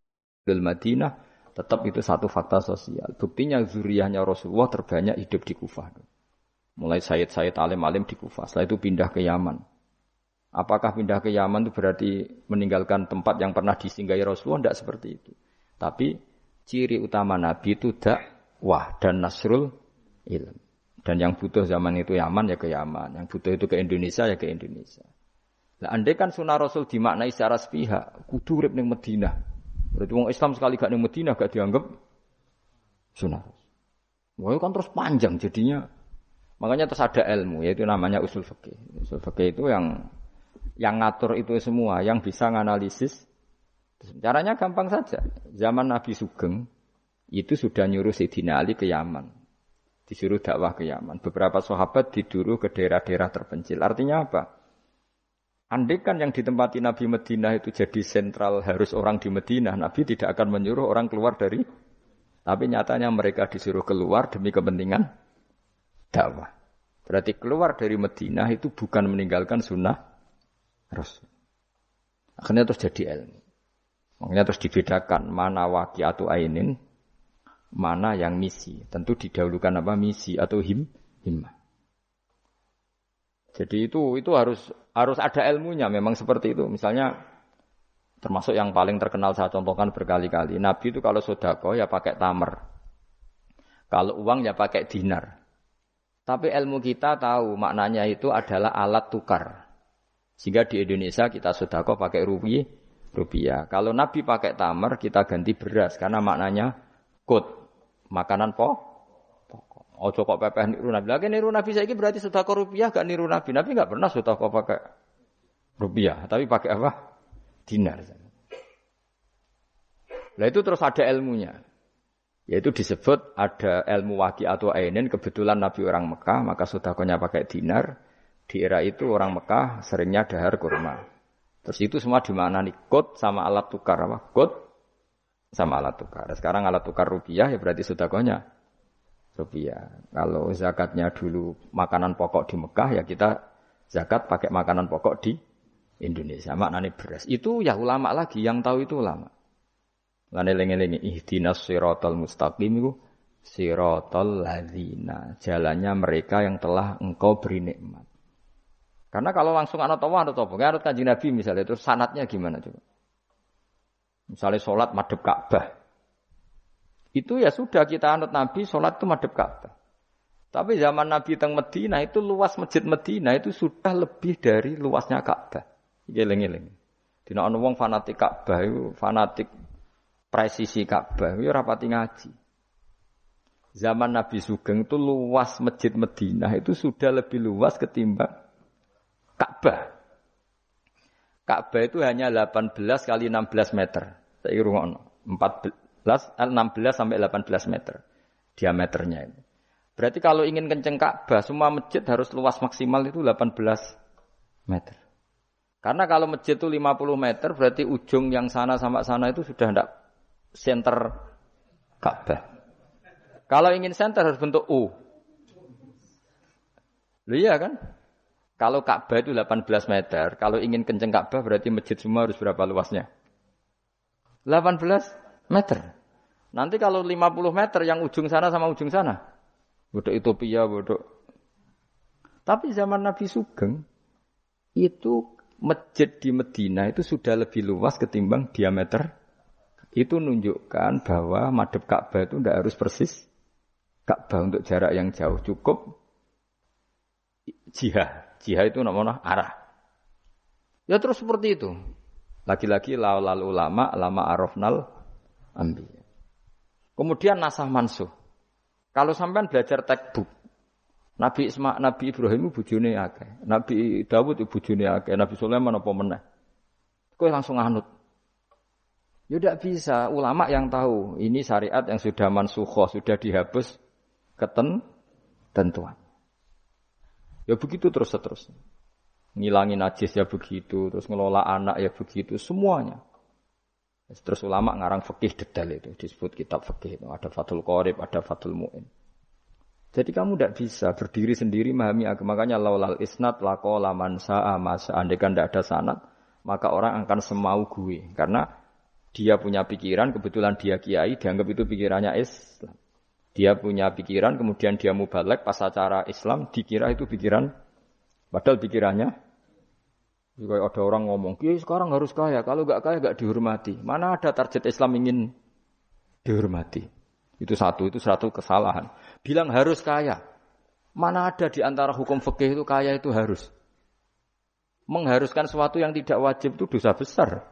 Speaker 1: del Madinah, tetap itu satu fakta sosial. Buktinya zuriyahnya Rasulullah terbanyak hidup di Kufah. Mulai Sayyid-Sayyid alim-alim di Kufah. Setelah itu pindah ke Yaman. Apakah pindah ke Yaman itu berarti meninggalkan tempat yang pernah disinggahi Rasulullah? Tidak seperti itu. Tapi ciri utama Nabi itu dakwah dan nasrul ilm. Dan yang butuh zaman itu Yaman ya ke Yaman, yang butuh itu ke Indonesia ya ke Indonesia. Nah, andai kan sunnah Rasul dimaknai secara sepihak, kudu urip ning Madinah. Berarti wong Islam sekali gak ning Madinah gak dianggap sunnah. Wah, kan terus panjang jadinya. Makanya terus ada ilmu, yaitu namanya usul fikih. Usul fikih itu yang yang ngatur itu semua, yang bisa nganalisis Caranya gampang saja. Zaman Nabi Sugeng itu sudah nyuruh Sayyidina Ali ke Yaman. Disuruh dakwah ke Yaman. Beberapa sahabat diduru ke daerah-daerah terpencil. Artinya apa? Andai kan yang ditempati Nabi Madinah itu jadi sentral harus orang di Madinah, Nabi tidak akan menyuruh orang keluar dari tapi nyatanya mereka disuruh keluar demi kepentingan dakwah. Berarti keluar dari Madinah itu bukan meninggalkan sunnah Rasul. Akhirnya terus jadi ilmu. Makanya terus dibedakan mana atau ainin, mana yang misi. Tentu didahulukan apa misi atau him himmah. Jadi itu itu harus harus ada ilmunya memang seperti itu. Misalnya termasuk yang paling terkenal saya contohkan berkali-kali. Nabi itu kalau sodako ya pakai tamer. Kalau uang ya pakai dinar. Tapi ilmu kita tahu maknanya itu adalah alat tukar. Sehingga di Indonesia kita sodako pakai rupiah, rupiah. Kalau Nabi pakai tamar, kita ganti beras karena maknanya kut, makanan po. Oh kok pepeh niru Nabi. Lagi niru Nabi saya berarti sudah kok rupiah gak niru Nabi. Nabi gak pernah sudah kok pakai rupiah, tapi pakai apa? Dinar. Nah itu terus ada ilmunya. Yaitu disebut ada ilmu waki atau ainin. Kebetulan Nabi orang Mekah, maka sudah pakai dinar. Di era itu orang Mekah seringnya dahar kurma. Terus itu semua di mana nih? Kot sama alat tukar apa? Kot sama alat tukar. Sekarang alat tukar rupiah ya berarti konya rupiah. Kalau zakatnya dulu makanan pokok di Mekah ya kita zakat pakai makanan pokok di Indonesia. Maknanya beras. Itu ya ulama lagi yang tahu itu ulama. Lane lengi-lengi ihdinas siratal mustaqim itu siratal ladzina. Jalannya mereka yang telah engkau beri nikmat. Karena kalau langsung anak tawa, anak tawa, anut kanji Nabi misalnya, itu sanatnya gimana coba? Misalnya sholat madep Ka'bah. Itu ya sudah kita anut Nabi, sholat itu madep Ka'bah. Tapi zaman Nabi teng Medina itu luas masjid Medina itu sudah lebih dari luasnya Ka'bah. Geleng-geleng. Dina ana wong fanatik Ka'bah itu fanatik presisi Ka'bah itu rapati ngaji. Zaman Nabi Sugeng itu luas masjid Medina itu sudah lebih luas ketimbang Ka'bah. Ka'bah itu hanya 18 kali 16 meter. Saya rungokno. 14, 16 sampai 18 meter diameternya itu. Berarti kalau ingin kenceng Ka'bah, semua masjid harus luas maksimal itu 18 meter. Karena kalau masjid itu 50 meter, berarti ujung yang sana sama sana itu sudah tidak center Ka'bah. Kalau ingin center harus bentuk U. Loh iya kan? Kalau Ka'bah itu 18 meter, kalau ingin kenceng Ka'bah berarti masjid semua harus berapa luasnya? 18 meter. Nanti kalau 50 meter yang ujung sana sama ujung sana. Bodoh Ethiopia, bodoh. Tapi zaman Nabi Sugeng, itu masjid di Medina itu sudah lebih luas ketimbang diameter. Itu menunjukkan bahwa madep Ka'bah itu tidak harus persis Ka'bah untuk jarak yang jauh. Cukup jihad Jihad itu namanya arah. Ya terus seperti itu. Lagi-lagi laul ulama, lama arafnal ambi. Kemudian nasah mansuh. Kalau sampean belajar textbook, Nabi Isma, Nabi Ibrahim bujune akeh, Nabi Dawud bujune akeh, Nabi Sulaiman apa meneh. Kowe langsung anut. Ya tidak bisa. Ulama yang tahu ini syariat yang sudah mansuhoh, sudah dihapus keten tentuan. Ya begitu terus terus. Ngilangi najis ya begitu, terus ngelola anak ya begitu, semuanya. Terus ulama ngarang fikih detail itu disebut kitab fikih itu ada Fathul Qorib, ada Fathul Mu'in. Jadi kamu tidak bisa berdiri sendiri memahami agama. Makanya laulal isnat lako laman sa'a masa. Andai kan tidak ada sanat, maka orang akan semau gue. Karena dia punya pikiran, kebetulan dia kiai, dianggap itu pikirannya Islam. Dia punya pikiran, kemudian dia mubalek pas acara Islam, dikira itu pikiran, padahal pikirannya juga ada orang ngomong, kiai sekarang harus kaya. Kalau nggak kaya nggak dihormati. Mana ada target Islam ingin dihormati? Itu satu, itu satu kesalahan. Bilang harus kaya. Mana ada di antara hukum fikih itu kaya itu harus. Mengharuskan sesuatu yang tidak wajib itu dosa besar.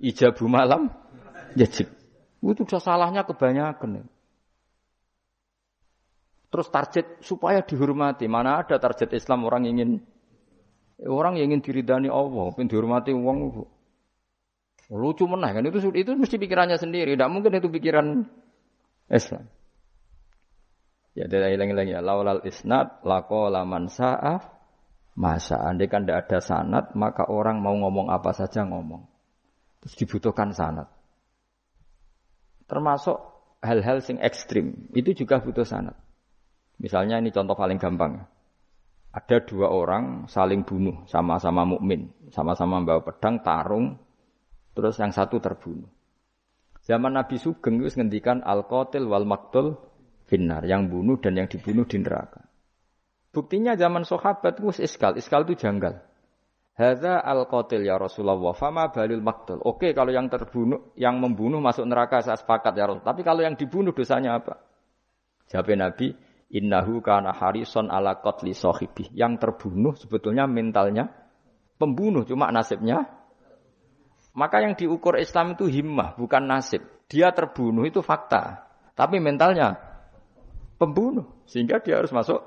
Speaker 1: Ijabu malam, yajib. Itu sudah salahnya kebanyakan. Terus target supaya dihormati. Mana ada target Islam orang ingin Orang yang ingin diridani Allah, ingin dihormati uang lucu menah kan itu itu mesti pikirannya sendiri. Tidak mungkin itu pikiran Islam. Ya dari lagi ya laulal isnad lako laman sa'af masa andai kan tidak ada sanat maka orang mau ngomong apa saja ngomong. Terus dibutuhkan sanat. Termasuk hal-hal sing ekstrim itu juga butuh sanat. Misalnya ini contoh paling gampang ada dua orang saling bunuh sama-sama mukmin, sama-sama bawa pedang tarung, terus yang satu terbunuh. Zaman Nabi Sugeng itu ngendikan al qatil wal maktul finnar, yang bunuh dan yang dibunuh di neraka. Buktinya zaman sahabat itu iskal, iskal itu janggal. Hadza al qatil ya Rasulullah, fama balil maktul. Oke, kalau yang terbunuh, yang membunuh masuk neraka saya sepakat ya Rasul. Tapi kalau yang dibunuh dosanya apa? Jawab Nabi, Innahu kana harison ala qatli sahibi. Yang terbunuh sebetulnya mentalnya pembunuh, cuma nasibnya. Maka yang diukur Islam itu himmah, bukan nasib. Dia terbunuh itu fakta. Tapi mentalnya pembunuh. Sehingga dia harus masuk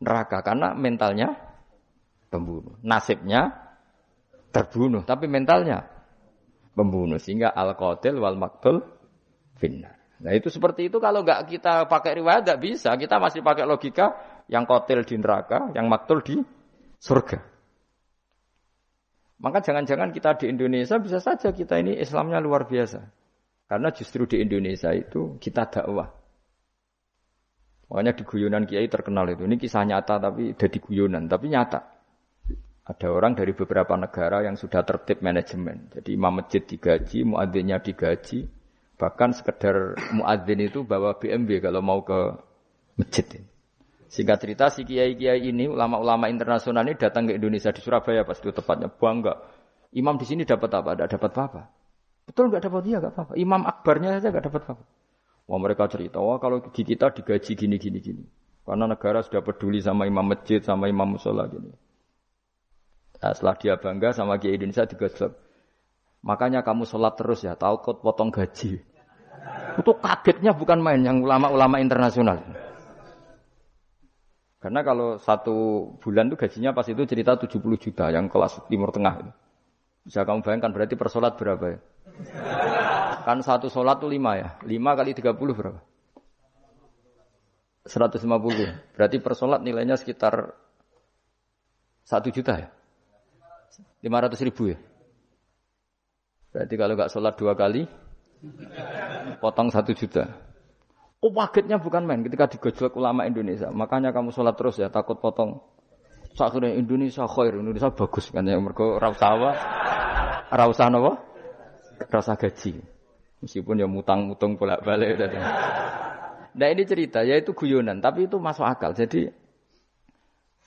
Speaker 1: neraka. Karena mentalnya pembunuh. Nasibnya terbunuh. Tapi mentalnya pembunuh. Sehingga al-qatil wal maktul finnar. Nah itu seperti itu kalau nggak kita pakai riwayat nggak bisa. Kita masih pakai logika yang kotil di neraka, yang maktul di surga. Maka jangan-jangan kita di Indonesia bisa saja kita ini Islamnya luar biasa. Karena justru di Indonesia itu kita dakwah. Makanya di guyonan kiai terkenal itu. Ini kisah nyata tapi jadi guyonan, tapi nyata. Ada orang dari beberapa negara yang sudah tertib manajemen. Jadi imam masjid digaji, muadzinnya digaji, Bahkan sekedar muadzin itu bawa BMW kalau mau ke masjid. Singkat cerita si kiai-kiai ini ulama-ulama internasional ini datang ke Indonesia di Surabaya pas itu tepatnya bangga. Imam di sini dapat apa? Tidak dapat apa-apa. Betul nggak dapat dia nggak apa-apa. Imam akbarnya saja nggak dapat apa-apa. Wah mereka cerita, wah kalau di kita digaji gini gini gini. Karena negara sudah peduli sama imam masjid, sama imam musola gini. Nah, setelah dia bangga sama kiai Indonesia digaji Makanya kamu sholat terus ya, takut potong gaji. Itu kagetnya bukan main yang ulama-ulama internasional. Karena kalau satu bulan itu gajinya pas itu cerita 70 juta yang kelas timur tengah. Bisa kamu bayangkan berarti per sholat berapa ya? Kan satu sholat itu lima ya. Lima kali 30 berapa? 150. Berarti per sholat nilainya sekitar satu juta ya? 500 ribu ya? Berarti kalau nggak sholat dua kali, potong satu juta. Oh pagetnya bukan main ketika digojlok ulama Indonesia. Makanya kamu sholat terus ya, takut potong. Sakurnya Indonesia khair, Indonesia bagus kan ya. Mereka rausawa, rausa apa? Rasa gaji. Meskipun ya mutang-mutang bolak-balik. Nah ini cerita, ya itu guyonan, tapi itu masuk akal. Jadi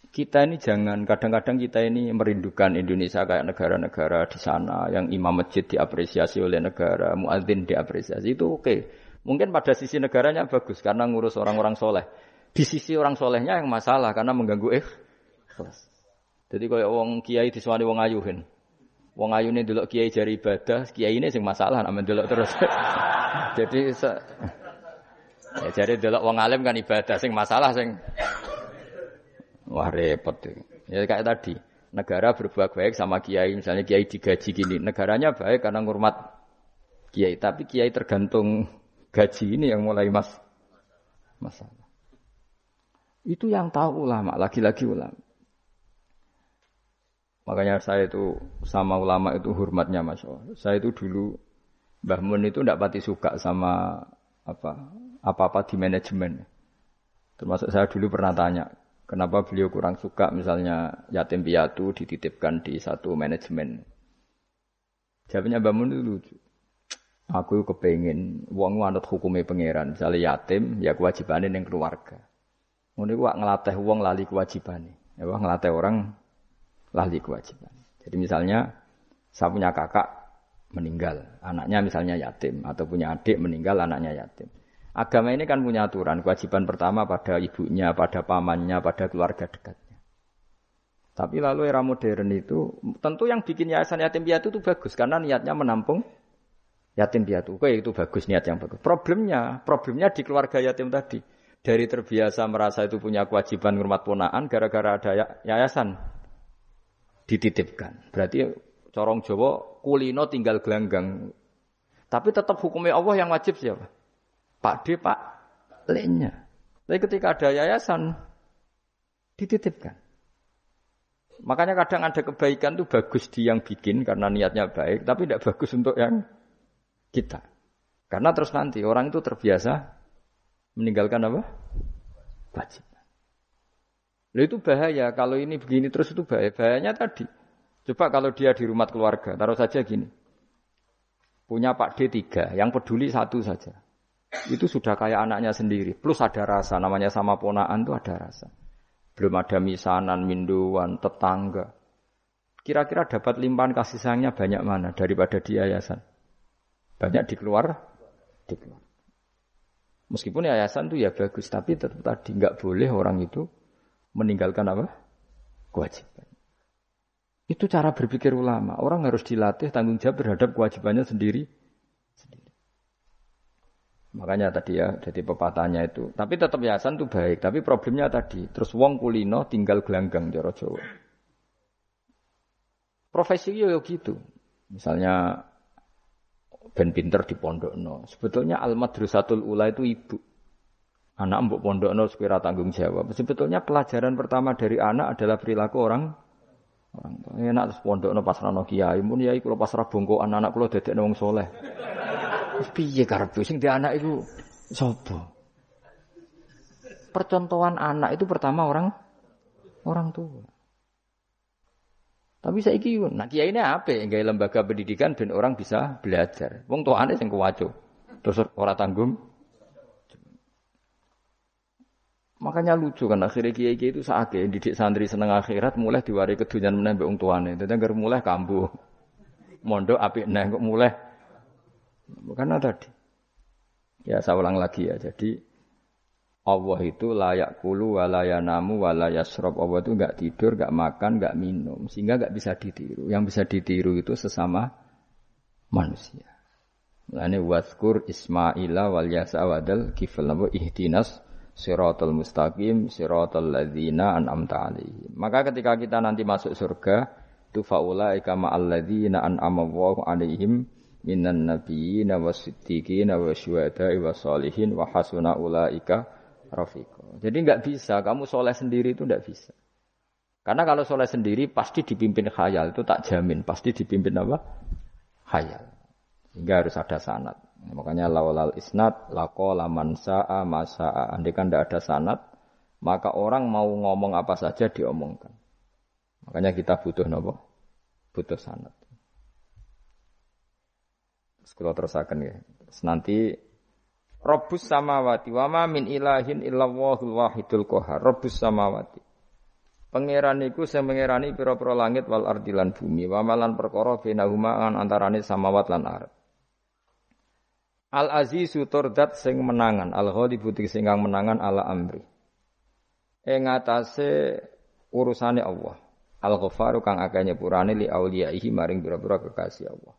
Speaker 1: kita ini jangan kadang-kadang kita ini merindukan Indonesia kayak negara-negara di sana yang imam masjid diapresiasi oleh negara, muadzin diapresiasi itu oke. Okay. Mungkin pada sisi negaranya bagus karena ngurus orang-orang soleh. Di sisi orang solehnya yang masalah karena mengganggu ikhlas. Jadi kalau wong kiai disuani wong ayuhin. Wong ini dulu kiai jari ibadah, kiai ini sing masalah namanya dulu terus. Jadi se ya, jadi delok wong alim kan ibadah sing masalah sing wah repot. Ya kayak tadi, negara berbuat baik sama kiai, misalnya kiai digaji gini, negaranya baik karena ngurmat kiai, tapi kiai tergantung gaji ini yang mulai mas masalah. Itu yang tahu ulama, lagi-lagi ulama. Makanya saya itu sama ulama itu hormatnya mas. Saya itu dulu Mbah Mun itu tidak pati suka sama apa apa-apa di manajemen. Termasuk saya dulu pernah tanya, kenapa beliau kurang suka misalnya yatim piatu dititipkan di satu manajemen. Jawabnya Mbah Mun itu lucu. Aku kepengen wong anut hukumnya pangeran, misalnya yatim ya kewajibannya yang keluarga. Ngono iku ngelatih wong lali kewajibannya. Ya ngelatih orang lali kewajiban. Jadi misalnya saya punya kakak meninggal, anaknya misalnya yatim atau punya adik meninggal anaknya yatim. Agama ini kan punya aturan, kewajiban pertama pada ibunya, pada pamannya, pada keluarga dekatnya. Tapi lalu era modern itu tentu yang bikin yayasan yatim piatu itu bagus karena niatnya menampung yatim piatu. Oke, itu bagus niat yang bagus. Problemnya, problemnya di keluarga yatim tadi. Dari terbiasa merasa itu punya kewajiban ngurmat ponaan gara-gara ada ya, yayasan dititipkan. Berarti corong Jawa kulino tinggal gelanggang. Tapi tetap hukumnya Allah yang wajib siapa? Pak D, Pak Lenya. Tapi ketika ada yayasan dititipkan. Makanya kadang ada kebaikan itu bagus di yang bikin karena niatnya baik, tapi tidak bagus untuk yang kita. Karena terus nanti orang itu terbiasa meninggalkan apa? Wajib. Lalu itu bahaya. Kalau ini begini terus itu bahaya. Bahayanya tadi. Coba kalau dia di rumah keluarga, taruh saja gini. Punya Pak D3, yang peduli satu saja. Itu sudah kayak anaknya sendiri. Plus ada rasa, namanya sama ponaan itu ada rasa. Belum ada misanan, minduan, tetangga. Kira-kira dapat limpahan kasih sayangnya banyak mana daripada di yayasan? Banyak di keluar, di keluar. Meskipun yayasan itu ya bagus, tapi tetap tadi nggak boleh orang itu meninggalkan apa? Kewajiban. Itu cara berpikir ulama. Orang harus dilatih tanggung jawab terhadap kewajibannya sendiri. Makanya tadi ya, jadi pepatahnya itu. Tapi tetap yayasan itu baik. Tapi problemnya tadi, terus wong kulino tinggal gelanggang jaro Jawa. Profesi yo gitu. Misalnya ben pinter di pondok no. Sebetulnya al madrasatul ula itu ibu. Anak mbok pondok no sekira tanggung jawab. Sebetulnya pelajaran pertama dari anak adalah perilaku orang Orang enak terus pondok no pas rano kiai, pun ya iku pas rabongko anak-anak kulo dedek wong soleh. Piye karepe sing di anak itu sopo? Percontohan anak itu pertama orang orang tua. Tapi saya iki nah kiai ini apa? Gaya lembaga pendidikan dan orang bisa belajar. Wong tuane sing kuwaco. Terus ora tanggung Makanya lucu kan akhirnya kiai kiai itu saat didik santri seneng akhirat mulai diwari kedunian menembak wong tuane. Dadi mulai kambuh. Mondok apik neh kok mulai. Karena tadi. Ya saya ulang lagi ya. Jadi Allah itu layak kulu walaya namu walaya srob. Allah itu nggak tidur, nggak makan, nggak minum, sehingga nggak bisa ditiru. Yang bisa ditiru itu sesama manusia. Lani waskur Ismaila wal yasa wadal kifal ihdinas siratal mustaqim siratal ladzina an'amta alaihim. Maka ketika kita nanti masuk surga, tu faulaika ma'al ladzina an'ama Allahu alaihim minan nabiyyin wasiddiqin wasyuhada'i wassalihin wa hasuna ulaika rafiqa. Jadi enggak bisa, kamu soleh sendiri itu enggak bisa. Karena kalau soleh sendiri pasti dipimpin khayal, itu tak jamin. Pasti dipimpin apa? Khayal. Sehingga harus ada sanat. Makanya lawalal isnad lako laman sa'a masa'a. Andai kan tidak ada sanat, maka orang mau ngomong apa saja diomongkan. Makanya kita butuh nopo? Butuh sanat. Sekolah terusakan ya. Nanti Robus samawati wama min ilahin illallahul wahidul kohar. Robus samawati. Pangeran iku sing pangerani pira-pira langit wal ardilan bumi. Wamalan perkara benahuma antarane samawat lan ardh. Al azizu turdat sing menangan, al ghalibu sing kang menangan ala amri. Ing atase urusane Allah. Al ghafaru kang akeh nyepurane li auliyaihi maring pira-pira kekasih Allah.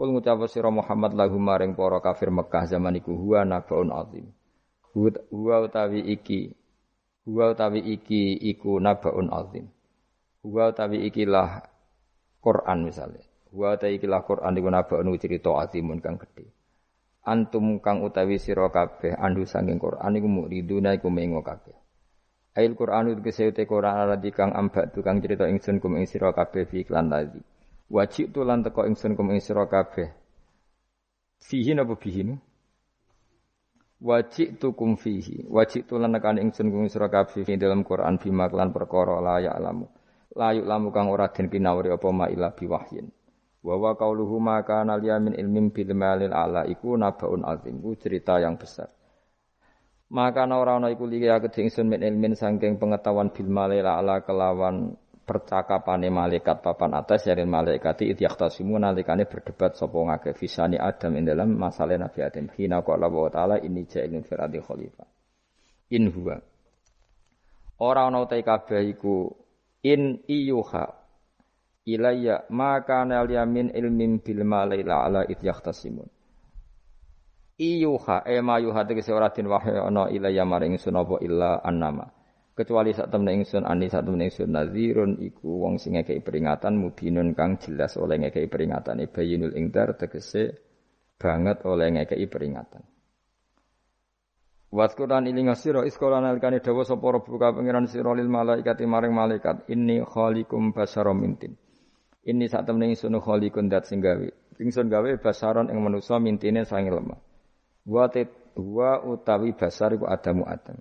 Speaker 1: Kul ngucap sira Muhammad lahu maring para kafir Mekah zaman iku huwa nabaun azim. Huwa utawi iki huwa utawi iki iku nabaun azim. Huwa utawi ikilah Quran misalnya. Huwa utawi ikilah Quran iku nabaun cerita azimun kang gedhe. Antum kang utawi sira kabeh andu saking Quran iku muriduna iku mengo kabeh. Ail Quran itu kesehute Quran ala kang ambak tukang cerita ingsun kum ing sira kabeh fi iklan tadi. Wajib tu lan teko ingsun kum ing sira kabeh. Fihi napa bihi Wajib tu kum fihi. Wajib tu lan nekan ingsun kum sira kabeh fi dalam Quran bima kelan perkara la ya alamu. Layuk lamu kang ora den pinawri apa ma ila biwahyin. Wa wa qauluhu ma kana min ilmin bil malil ala iku nabaun azim. Ku cerita yang besar. Maka ora ana iku liya kedhe ingsun min ilmin saking pengetahuan bil malil ala kelawan percakapane malaikat papan atas dari malaikat itu yakhtasimu nalikane berdebat sapa ngake fisani Adam ing dalam masalah Nabi Adam. Hina qala wa taala ini ja'ilun firadi khalifah. In huwa. Ora ana in iyuha ilayya maka yamin ilmin bil malaila ala it yakhtasimun iyuha e ma yuha tegese ora din wahyu ilayya maring sunapa illa annama kecuali saat temen ingsun ani saat temen ingsun. Nazirun iku wong sing ngekei peringatan mubinun kang jelas oleh ngekei peringatan. Bayinul ingdar tegese banget oleh ngekei peringatan. Waskuran ilinga sira iskola nalikane dawa sapa rabbuka pangeran sira lil malaikati maring malaikat inni khaliqum basaram mintin Ini saat temen ingsun khaliqun dat sing gawe. Ingsun gawe basaron ing manusa mintine sange lemah. Wa wa utawi basar iku adamu adam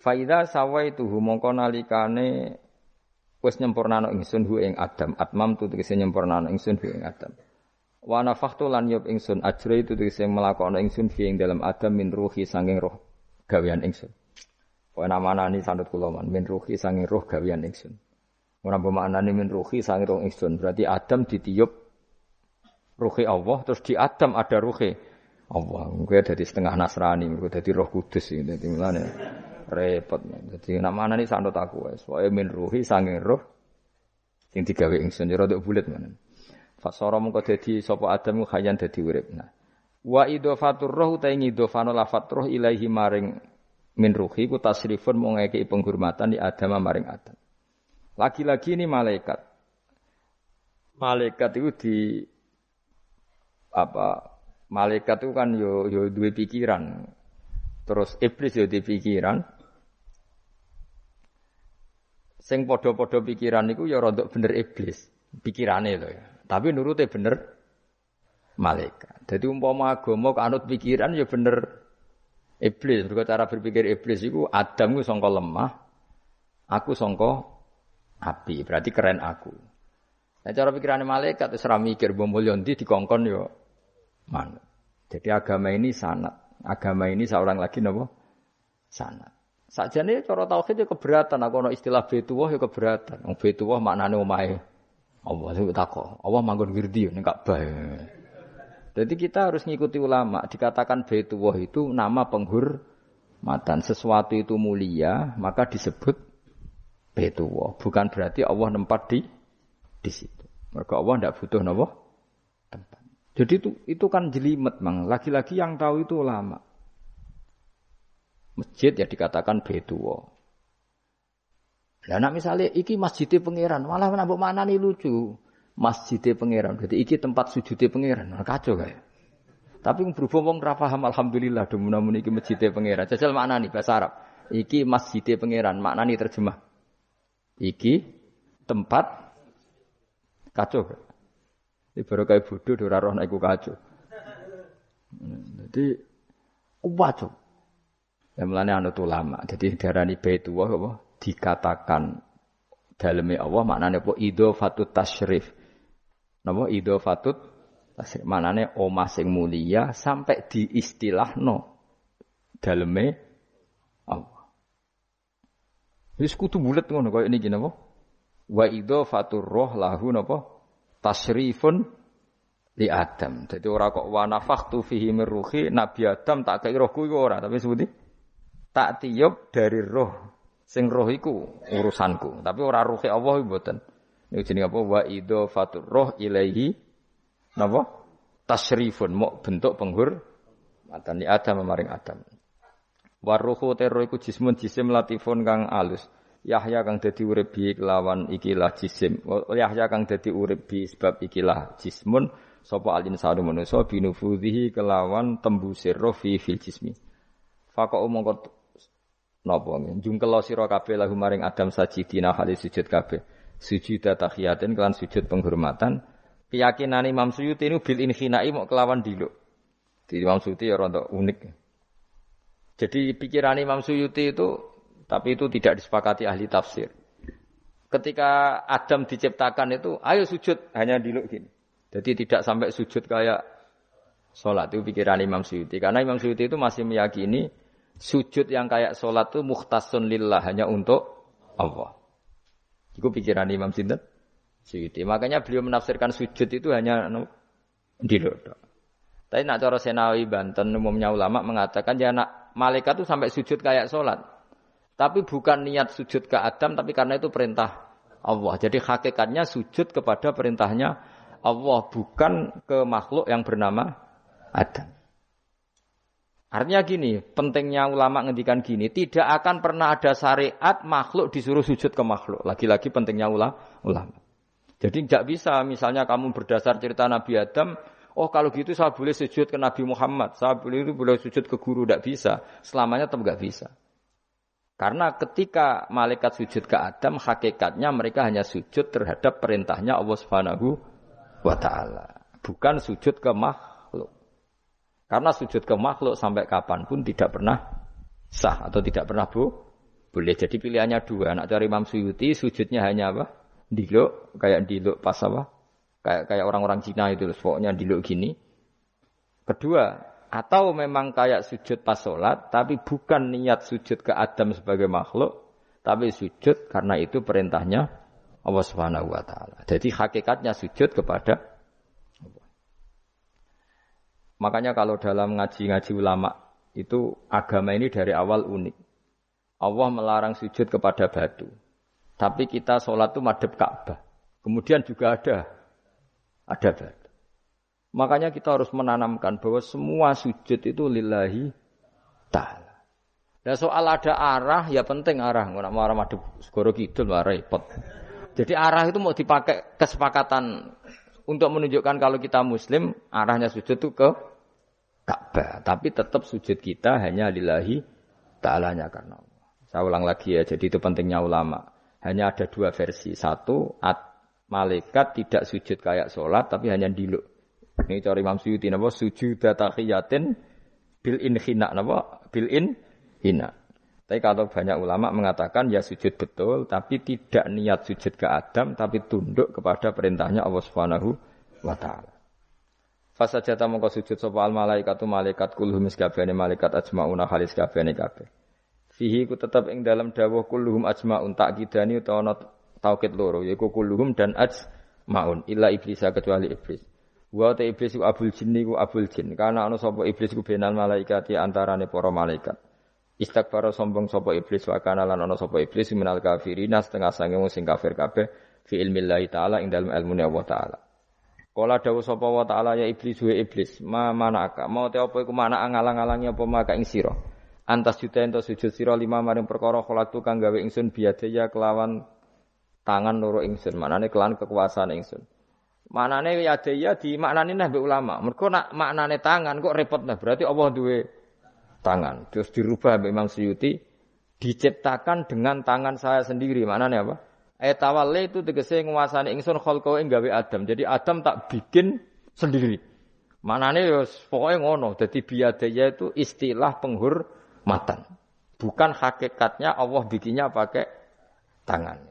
Speaker 1: Faida sawaituhu mongko nalikane wis nyempurnano ingsun hu ing Adam. Atmam tu tegese nyempurnano ingsun hu ing Adam. Wa nafakhtu lan yop ingsun ajra itu tegese melakono ingsun fi ing dalam Adam min ruhi sanging roh gawean ingsun. Pokoke namanani sandut kula man min ruhi sanging roh gawean ingsun. Ora bermaknane min ruhi sanging roh ingsun. Berarti Adam ditiup ruhi Allah terus di Adam ada ruhi Allah. Gue dari setengah Nasrani, gue dari Roh Kudus ini, jadi mana? Repot. Jadi nak mana nih sanut aku wes. Wae min ruhi sanging roh sing digawe ingsun ya rada bulet mana. Fasara mengko dadi sapa Adam khayan dadi urip. Nah. Wa idhofatur roh ta ing idhofano lafat roh ilahi maring min ruhi ku tasrifun mau ngekei penghormatan di Adam maring Adam. Lagi-lagi ini malaikat. Malaikat itu di apa? Malaikat itu kan yo yo dua pikiran. Terus iblis yo di pikiran, Sing podo-podo pikiran niku ya rontok bener iblis, pikirane lho ya. Tapi nurute bener malaikat. Jadi umpama agama kanut pikiran ya bener iblis. Mergo cara berpikir iblis iku Adam ku sangka lemah, aku sangka api. Berarti keren aku. Nah cara pikirannya malaikat wis mikir mbok mulya ndi dikongkon yo mana. Jadi agama ini sanat. Agama ini seorang lagi napa? Sanat. Sakjane cara tauhid ya keberatan, aku ana istilah betuwah ya keberatan. Wong betuwah maknane omahe Allah itu takok. Allah manggon wirdi ning Ka'bah. Jadi kita harus ngikuti ulama. Dikatakan betuwah itu nama penghormatan. Sesuatu itu mulia, maka disebut betuwah. Bukan berarti Allah nempat di di situ. Mereka Allah tidak butuh napa tempat. Jadi itu itu kan jelimet, mang. Lagi-lagi yang tahu itu ulama. Masjid ya dikatakan betuwo. Lah nak misalnya iki masjidnya pangeran, malah nambah mana nih lucu. Masjidnya pangeran, berarti iki tempat sujudnya pangeran. Nah, kacau kayak. Tapi berhubung wong ra paham alhamdulillah demun iki masjidnya pangeran. Jajal mana nih bahasa Arab. Iki masjidnya pangeran, makna nih terjemah. Iki tempat kacau. Ini baru kayak bodoh, ora roh iku kacau. Jadi wajib. Ya mulane anut ulama. Jadi darani baitullah apa dikatakan daleme Allah maknane apa idhofatut tasyrif. Napa idhofatut tasyrif maknane omah sing mulia sampai diistilahno daleme Allah. Wis kudu bulet ngono kaya niki napa? Wa idhofatur roh lahu napa? Tasyrifun li Adam. Jadi ora kok wa nafakhtu fihi min ruhi Nabi Adam tak kei rohku iku ora, tapi sebuti tak tiup dari roh sing roh iku urusanku tapi ora ruhe Allah mboten niku jenenge apa wa idhofatur roh ilaihi napa? Tasrifun mau bentuk penghur matan li Adam maring Adam. Waruhu tero iku jismun jisim latifun kang alus. Yahya kang dadi urip bi kelawan ikilah jisim. Yahya kang dadi urip bi sebab ikilah jismun sapa alin sadu manusa binufudhihi kelawan tembusir roh fi fil jismi. Faqo mongko napa jungkel sira kabeh lahu maring Adam sajidina hale sujud kabeh. Sujud tahiyatin kelan sujud penghormatan keyakinan Imam Suyuti ini bil inhinai mau kelawan diluk. Di Imam Suyuti ya rontok unik. Jadi pikiran Imam Suyuti itu tapi itu tidak disepakati ahli tafsir. Ketika Adam diciptakan itu, ayo sujud hanya diluk gini. Jadi tidak sampai sujud kayak sholat itu pikiran Imam Suyuti. Karena Imam Suyuti itu masih meyakini sujud yang kayak sholat itu muhtasun lillah hanya untuk Allah. Itu pikiran Imam Sinten Suyuti. Makanya beliau menafsirkan sujud itu hanya di dodo. Tapi nak cara Senawi Banten umumnya ulama mengatakan ya nak malaikat itu sampai sujud kayak sholat. Tapi bukan niat sujud ke Adam, tapi karena itu perintah Allah. Jadi hakikatnya sujud kepada perintahnya Allah, bukan ke makhluk yang bernama Adam. Artinya gini, pentingnya ulama ngendikan gini, tidak akan pernah ada syariat makhluk disuruh sujud ke makhluk. Lagi-lagi pentingnya ulama. Jadi nggak bisa misalnya kamu berdasar cerita Nabi Adam, oh kalau gitu saya boleh sujud ke Nabi Muhammad, saya boleh boleh sujud ke guru, tidak bisa. Selamanya tetap nggak bisa. Karena ketika malaikat sujud ke Adam, hakikatnya mereka hanya sujud terhadap perintahnya Allah Subhanahu wa taala, bukan sujud ke makhluk. Karena sujud ke makhluk sampai kapan pun tidak pernah sah atau tidak pernah bu boleh. Jadi pilihannya dua. Anak cari Imam Suyuti sujudnya hanya apa? diluk kayak diluk pas apa? Kayak kayak orang-orang Cina itu pokoknya diluk gini. Kedua, atau memang kayak sujud pas sholat, tapi bukan niat sujud ke Adam sebagai makhluk, tapi sujud karena itu perintahnya Allah Subhanahu wa taala. Jadi hakikatnya sujud kepada. Makanya kalau dalam ngaji-ngaji ulama itu agama ini dari awal unik. Allah melarang sujud kepada batu. Tapi kita sholat itu madep Ka'bah. Kemudian juga ada ada batu. Makanya kita harus menanamkan bahwa semua sujud itu lillahi ta'ala. Dan soal ada arah, ya penting arah. Nggak mau arah madep segoro kidul, repot. Jadi arah itu mau dipakai kesepakatan untuk menunjukkan kalau kita muslim, arahnya sujud itu ke Ka'bah. Tapi tetap sujud kita hanya lillahi ta'alanya karena Allah. Saya ulang lagi ya, jadi itu pentingnya ulama. Hanya ada dua versi. Satu, at, malaikat tidak sujud kayak sholat, tapi hanya diluk. Ini cari Imam Suyuti, napa? Sujud tahiyatin bil in hina, napa? Bil in hina. Tapi kalau banyak ulama mengatakan ya sujud betul, tapi tidak niat sujud ke Adam, tapi tunduk kepada perintahnya Allah Subhanahu wa taala. Fasajata mongko sujud sapa al malaikatu malaikat kulhum kabehane malaikat ajmauna halis kabehane kabeh. Fihi ku tetap ing dalam dawuh kulluhum ajmaun kidani utawa ana taukid loro yaiku kulluhum dan ajmaun illa iblis kecuali iblis. Wa ta iblis ku abul jinni ku abul jin. Karena ana sapa iblis ku benal malaikat antarane para malaikat. Istakbara sombong sapa iblis wa kana lan ana sapa iblis minal kafirina setengah sange sing kafir kabeh fi ilmillahi taala ing dalem ilmune Allah taala. Kala dawuh sapa wa taala ya iblis wa iblis ma manaka mau te apa iku mana ngalang-alangi apa maka ing sira? Antas juta ento sujud sira lima maring perkara kholatu kang gawe ingsun biadaya kelawan tangan loro ingsun. Manane kelawan kekuasaan ingsun. Manane yadaya di maknane nah ulama. Mergo nak maknane tangan kok repot nah berarti Allah duwe tangan. Terus dirubah Imam Suyuti diciptakan dengan tangan saya sendiri. Maknane apa Etawalle itu tegese nguasani ingsun khalqau ing gawe Adam. Jadi Adam tak bikin sendiri. Manane ya pokoknya ngono. Jadi biadaya itu istilah penghur matan. Bukan hakikatnya Allah bikinnya pakai tangan.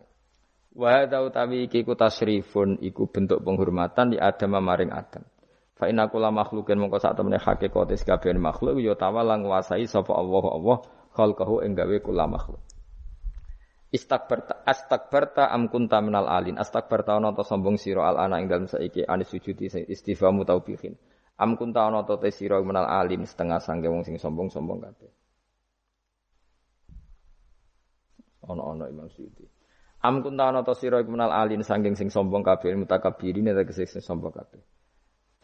Speaker 1: Wa utawi iki ku tasrifun iku bentuk penghormatan di Adam maring Adam. Fa inna kula makhlukin mongko sak temene hakikate kabeh makhluk ya tawala nguasai sapa Allah Allah khalqahu ing gawe kula makhluk. Istakbarta astakbarta am kunta minal alin astakbarta ana ta sombong sira al ana ing dalem saiki anis sujudi istifamu taubihin am kunta ana ta sira minal alin setengah sangge wong sing sombong-sombong kabeh Ono-ono Imam Suyuti. Am kunta ana ta sira iku menal alin sanging sing sombong kabeh mutakabbirin tegese sing sombong kabeh.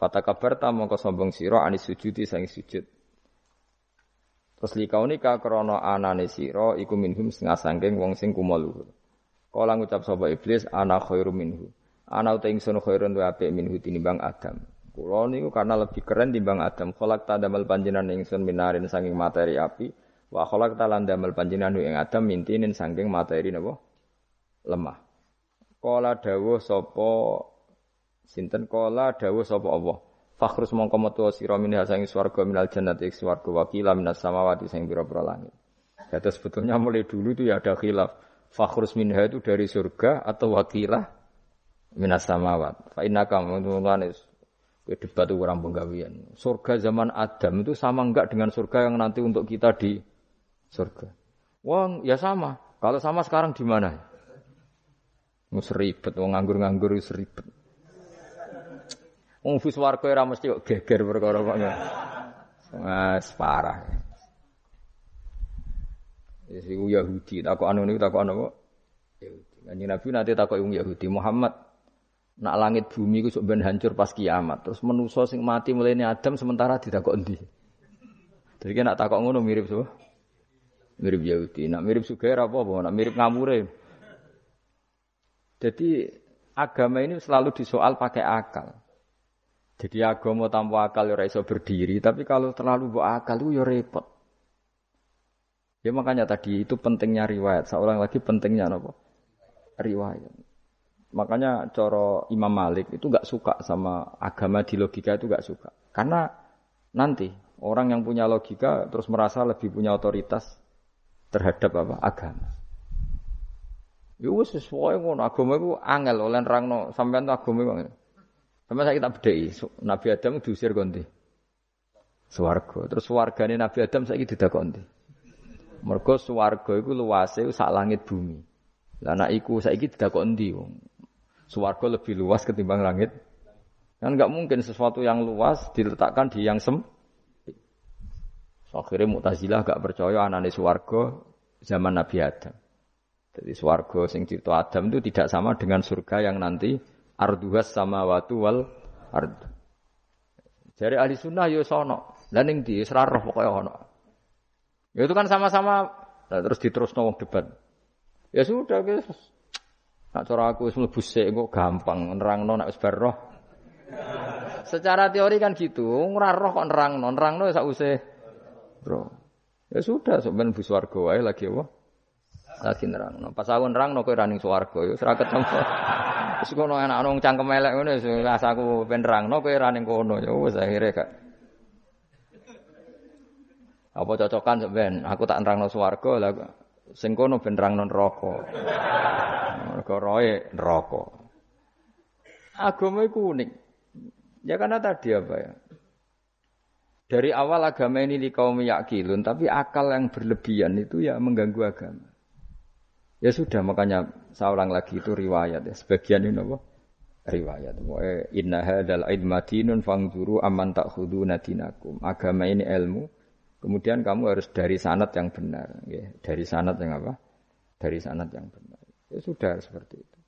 Speaker 1: Fatakabarta mongko sombong sira anis sujudi sang sujud. Terus likaunika krana anane sira iku minhum setengah sangking wong sing kumo luhur. Kala ngucap sapa iblis ana khairu minhu. Ana uta ingsun khairun wa apik minhu tinimbang Adam. Kula niku karena lebih keren timbang Adam. Kholak tadamel panjenengan ingsun minarin saking materi api. Wa kholak talan damel panjenengan ing Adam mintinin saking materi napa? Lemah. Kala dawuh sapa Sinten kala dawuh sapa Allah. Fakhrus mongko metu sira min hasangi swarga minal jannati swarga wakila minas samawati sing pira-pira langit. Jadi sebetulnya mulai dulu itu ya ada khilaf. Fakhrus minha itu dari surga atau wakilah minas samawat. Fa innaka mulane debat orang penggawian. Surga zaman Adam itu sama enggak dengan surga yang nanti untuk kita di surga? Wong ya sama. Kalau sama sekarang di mana? Mus ribet, wong nganggur-nganggur ribet. Wong bus warga ora mesti kok geger perkara kok. Mas parah. Ya sing Yahudi takok anu niku takok anu kok. Yahudi. Kanjeng Nabi nanti takok wong Yahudi Muhammad nak langit bumi ku sok ben hancur pas kiamat. Terus menusa sing mati mulai Adam sementara ditakok endi? Jadi kan nak takok ngono mirip so. Mirip Yahudi. Nak mirip Sugair apa apa? Nak mirip ngamure. Jadi agama ini selalu disoal pakai akal. Jadi agama tanpa akal ya iso berdiri, tapi kalau terlalu buat akal itu ya repot. Ya makanya tadi itu pentingnya riwayat. Seorang lagi pentingnya apa? Riwayat. Makanya coro Imam Malik itu gak suka sama agama di logika itu gak suka. Karena nanti orang yang punya logika terus merasa lebih punya otoritas terhadap apa? Agama. Ya wis sesuai ngono agama itu angel oleh nerangno sampean agama itu sama saya kita bedai, Nabi Adam diusir konti. Suwargo. Terus suwargane Nabi Adam saya tidak konti. Mergo suwargo itu luasnya sak langit bumi. Lah anak iku saiki tidak konti. Suwargo lebih luas ketimbang langit. Kan nggak mungkin sesuatu yang luas diletakkan di yang sem. Akhirnya Mu'tazilah gak percaya anane suwargo zaman Nabi Adam. Jadi suwargo sing cipta Adam itu tidak sama dengan surga yang nanti arduhas sama wal ard. Jadi ahli sunnah yo sono, di serarah pokoknya ono. Ya itu kan sama-sama, nah, terus diterus wong debat. Ya sudah guys. Nak cara aku wis mlebu gampang nerangno nek wis roh. Secara teori kan gitu, ora roh kok nerangno, nerangno sak usih bro. Ya sudah, sampean bu swarga wae lagi apa? Lagi nerangno. Pas aku nerangno kowe ra ning swarga ya ora ketemu. Wis kono enak nang cangkem elek ngono wis asaku ben nerangno kowe ra ning kono ya wis akhire gak. Apa cocokan sampean? Aku tak nerangno swarga lah sing kono ben nerangno neraka. Mergo roe neraka. Agama iku unik. Ya karena tadi apa ya? Dari awal agama ini di kaum yakilun, tapi akal yang berlebihan itu ya mengganggu agama. Ya sudah makanya saya ulang lagi itu riwayat ya. Sebagian ini apa? Riwayat. Wa inna hadzal idmatinun fangzuru amman ta'khuduna dinakum. Agama ini ilmu. Kemudian kamu harus dari sanat yang benar, ya. Dari sanat yang apa? Dari sanat yang benar. Ya sudah seperti itu.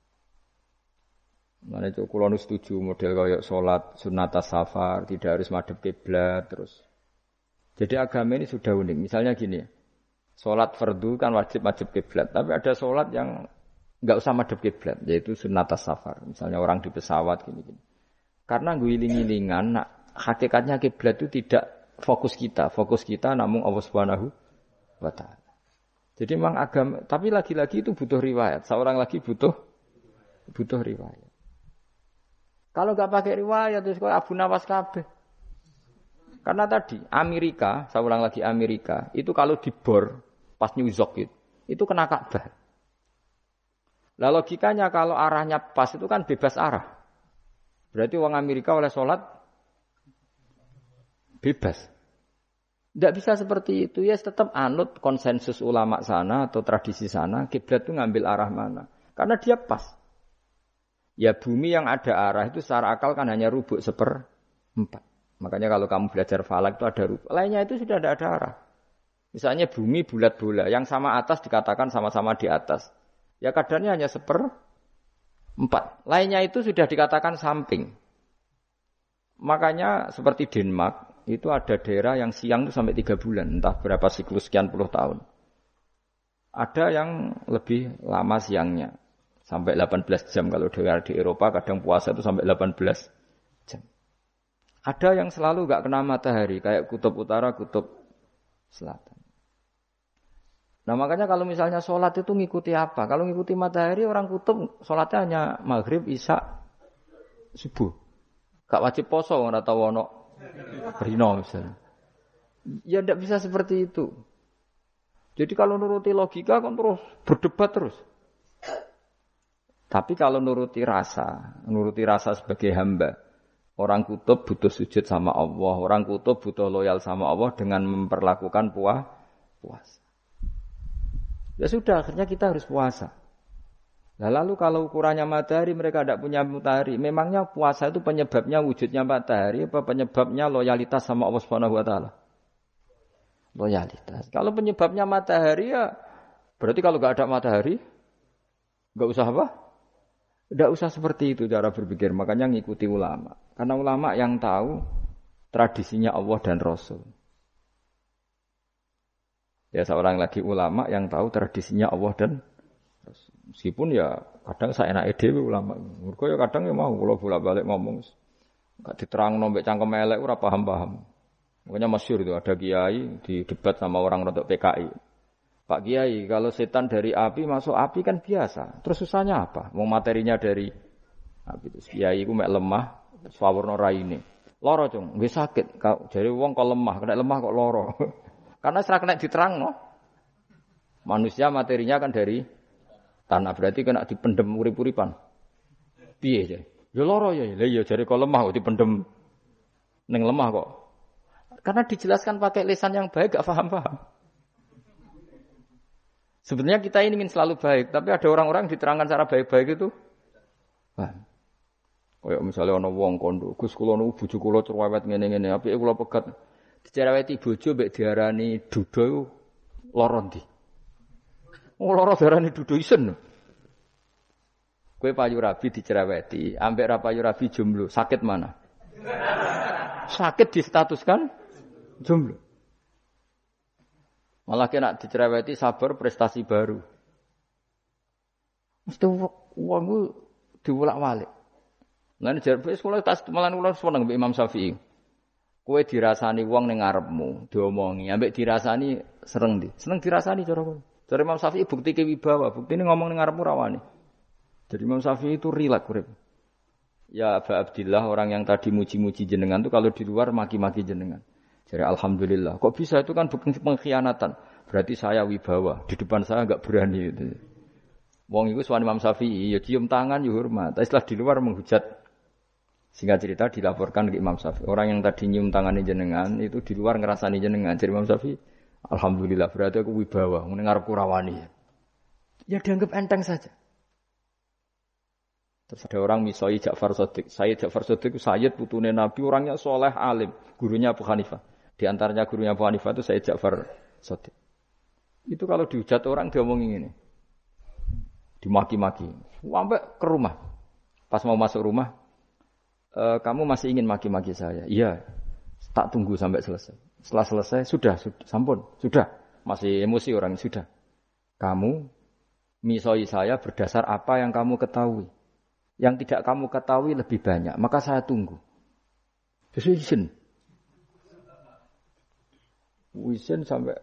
Speaker 1: Mana itu kalau setuju model kayak sholat sunat safar tidak harus madep kiblat terus. Jadi agama ini sudah unik. Misalnya gini, Sholat fardu kan wajib wajib kiblat, tapi ada sholat yang nggak usah madhep kiblat, yaitu sunat safar. Misalnya orang di pesawat gini-gini. Karena guling-gilingan, nah, hakikatnya kiblat itu tidak fokus kita, fokus kita namun Allah Subhanahu wa taala. Jadi memang agama, tapi lagi-lagi itu butuh riwayat. Seorang lagi butuh butuh riwayat. Kalau nggak pakai riwayat, itu Abu Nawas kabeh. Karena tadi Amerika, saya ulang lagi Amerika, itu kalau dibor pas New York itu, kena Ka'bah. Lah logikanya kalau arahnya pas itu kan bebas arah. Berarti uang Amerika oleh sholat bebas. Tidak bisa seperti itu ya tetap anut konsensus ulama sana atau tradisi sana kiblat itu ngambil arah mana karena dia pas. Ya bumi yang ada arah itu secara akal kan hanya rubuk seper empat. Makanya kalau kamu belajar falak itu ada rubuk. Lainnya itu sudah tidak ada arah. Misalnya bumi bulat bola, yang sama atas dikatakan sama-sama di atas. Ya kadarnya hanya seper empat. Lainnya itu sudah dikatakan samping. Makanya seperti Denmark itu ada daerah yang siang itu sampai tiga bulan, entah berapa siklus sekian puluh tahun. Ada yang lebih lama siangnya, sampai 18 jam kalau daerah di Eropa kadang puasa itu sampai 18 jam. Ada yang selalu nggak kena matahari kayak kutub utara, kutub selatan. Nah makanya kalau misalnya sholat itu ngikuti apa? Kalau ngikuti matahari orang kutub sholatnya hanya maghrib, isya, subuh. Gak wajib poso nggak tahu ono rino misalnya. Ya tidak bisa seperti itu. Jadi kalau nuruti logika kan terus berdebat terus. Tapi kalau nuruti rasa, nuruti rasa sebagai hamba, orang kutub butuh sujud sama Allah, orang kutub butuh loyal sama Allah dengan memperlakukan puah, puasa. Ya sudah, akhirnya kita harus puasa. Nah, lalu kalau ukurannya matahari mereka tidak punya matahari, memangnya puasa itu penyebabnya wujudnya matahari apa penyebabnya loyalitas sama Allah Subhanahu wa taala? Loyalitas. Kalau penyebabnya matahari ya berarti kalau nggak ada matahari nggak usah apa? Tidak usah seperti itu cara berpikir, makanya ngikuti ulama. Karena ulama yang tahu tradisinya Allah dan Rasul. Ya seorang lagi ulama yang tahu tradisinya Allah dan. Meskipun ya kadang saya enak ide ulama. Mereka ya kadang ya mau kalau bolak-balik ngomong. Gak diterang nombek cangkem elek ora paham-paham. Makanya masyur itu ada kiai di debat sama orang untuk PKI. Pak Kiai, kalau setan dari api masuk api kan biasa. Terus susahnya apa? Mau materinya dari api itu. Kiai ku mek lemah, swawarna raine. Loro cung, nggih sakit. Jadi wong kok lemah, kena lemah kok loro. Karena serak kena diterang no. Manusia materinya kan dari tanah berarti kena dipendem urip-uripan. Piye ya? Ya loro ya, lah ya jare kok lemah kok dipendem ning lemah kok. Karena dijelaskan pakai lisan yang baik gak paham-paham. Sebenarnya kita ini ingin selalu baik, tapi ada orang-orang diterangkan cara baik-baik itu. Wah. Kayak misalnya ana wong kondo, Gus kula niku bojo kula cerewet ngene-ngene, apike kula pegat. Dicereweti bojo mbek diarani dudo lara ndi? Oh lara diarani isen. Kowe payu rabi dicereweti, ambek ra payu rabi jomblo, sakit mana? Sakit distatuskan jomblo. Malah kena dicereweti sabar prestasi baru. Mesti uang itu diulak-walik. Nah ini jarbe sekolah tas malah ulang seneng Imam Syafi'i. Kue dirasani uang ning ngarepmu, diomongi, ambek dirasani sereng di. Seneng dirasani cara kowe. Cara Imam Syafi'i bukti ke wibawa, bukti ini ngomong ning ngarepmu rawani. Jadi Imam Syafi'i itu rilak urip. Ya Abu Abdillah orang yang tadi muji-muji jenengan tuh kalau di luar maki-maki jenengan. Jadi alhamdulillah. Kok bisa itu kan bukan pengkhianatan. Berarti saya wibawa. Di depan saya nggak berani itu. Wong itu suami Imam Syafi'i, ya cium tangan, ya hormat. Tapi setelah di luar menghujat. Singkat cerita dilaporkan ke Imam Syafi'i. Orang yang tadi nyium tangan jenengan itu di luar ngerasani jenengan. Jadi Imam Syafi'i, alhamdulillah berarti aku wibawa, mendengar kurawani. Ya dianggap enteng saja. Terus ada orang misoi Ja'far Sodik. Saya Ja'far itu Sayyid putune Nabi, orangnya soleh alim. Gurunya Abu Hanifah. Di antaranya gurunya Abu Hanifah itu saya Ja'far Sodik. Itu kalau dihujat orang dia ngomongin ini. Dimaki-maki. Sampai ke rumah. Pas mau masuk rumah, e, kamu masih ingin maki-maki saya? Iya. Tak tunggu sampai selesai. Setelah selesai, sudah, sudah, sampun, sudah. Masih emosi orang, sudah. Kamu misoi saya berdasar apa yang kamu ketahui. Yang tidak kamu ketahui lebih banyak, maka saya tunggu. Terus izin. Wisin sampai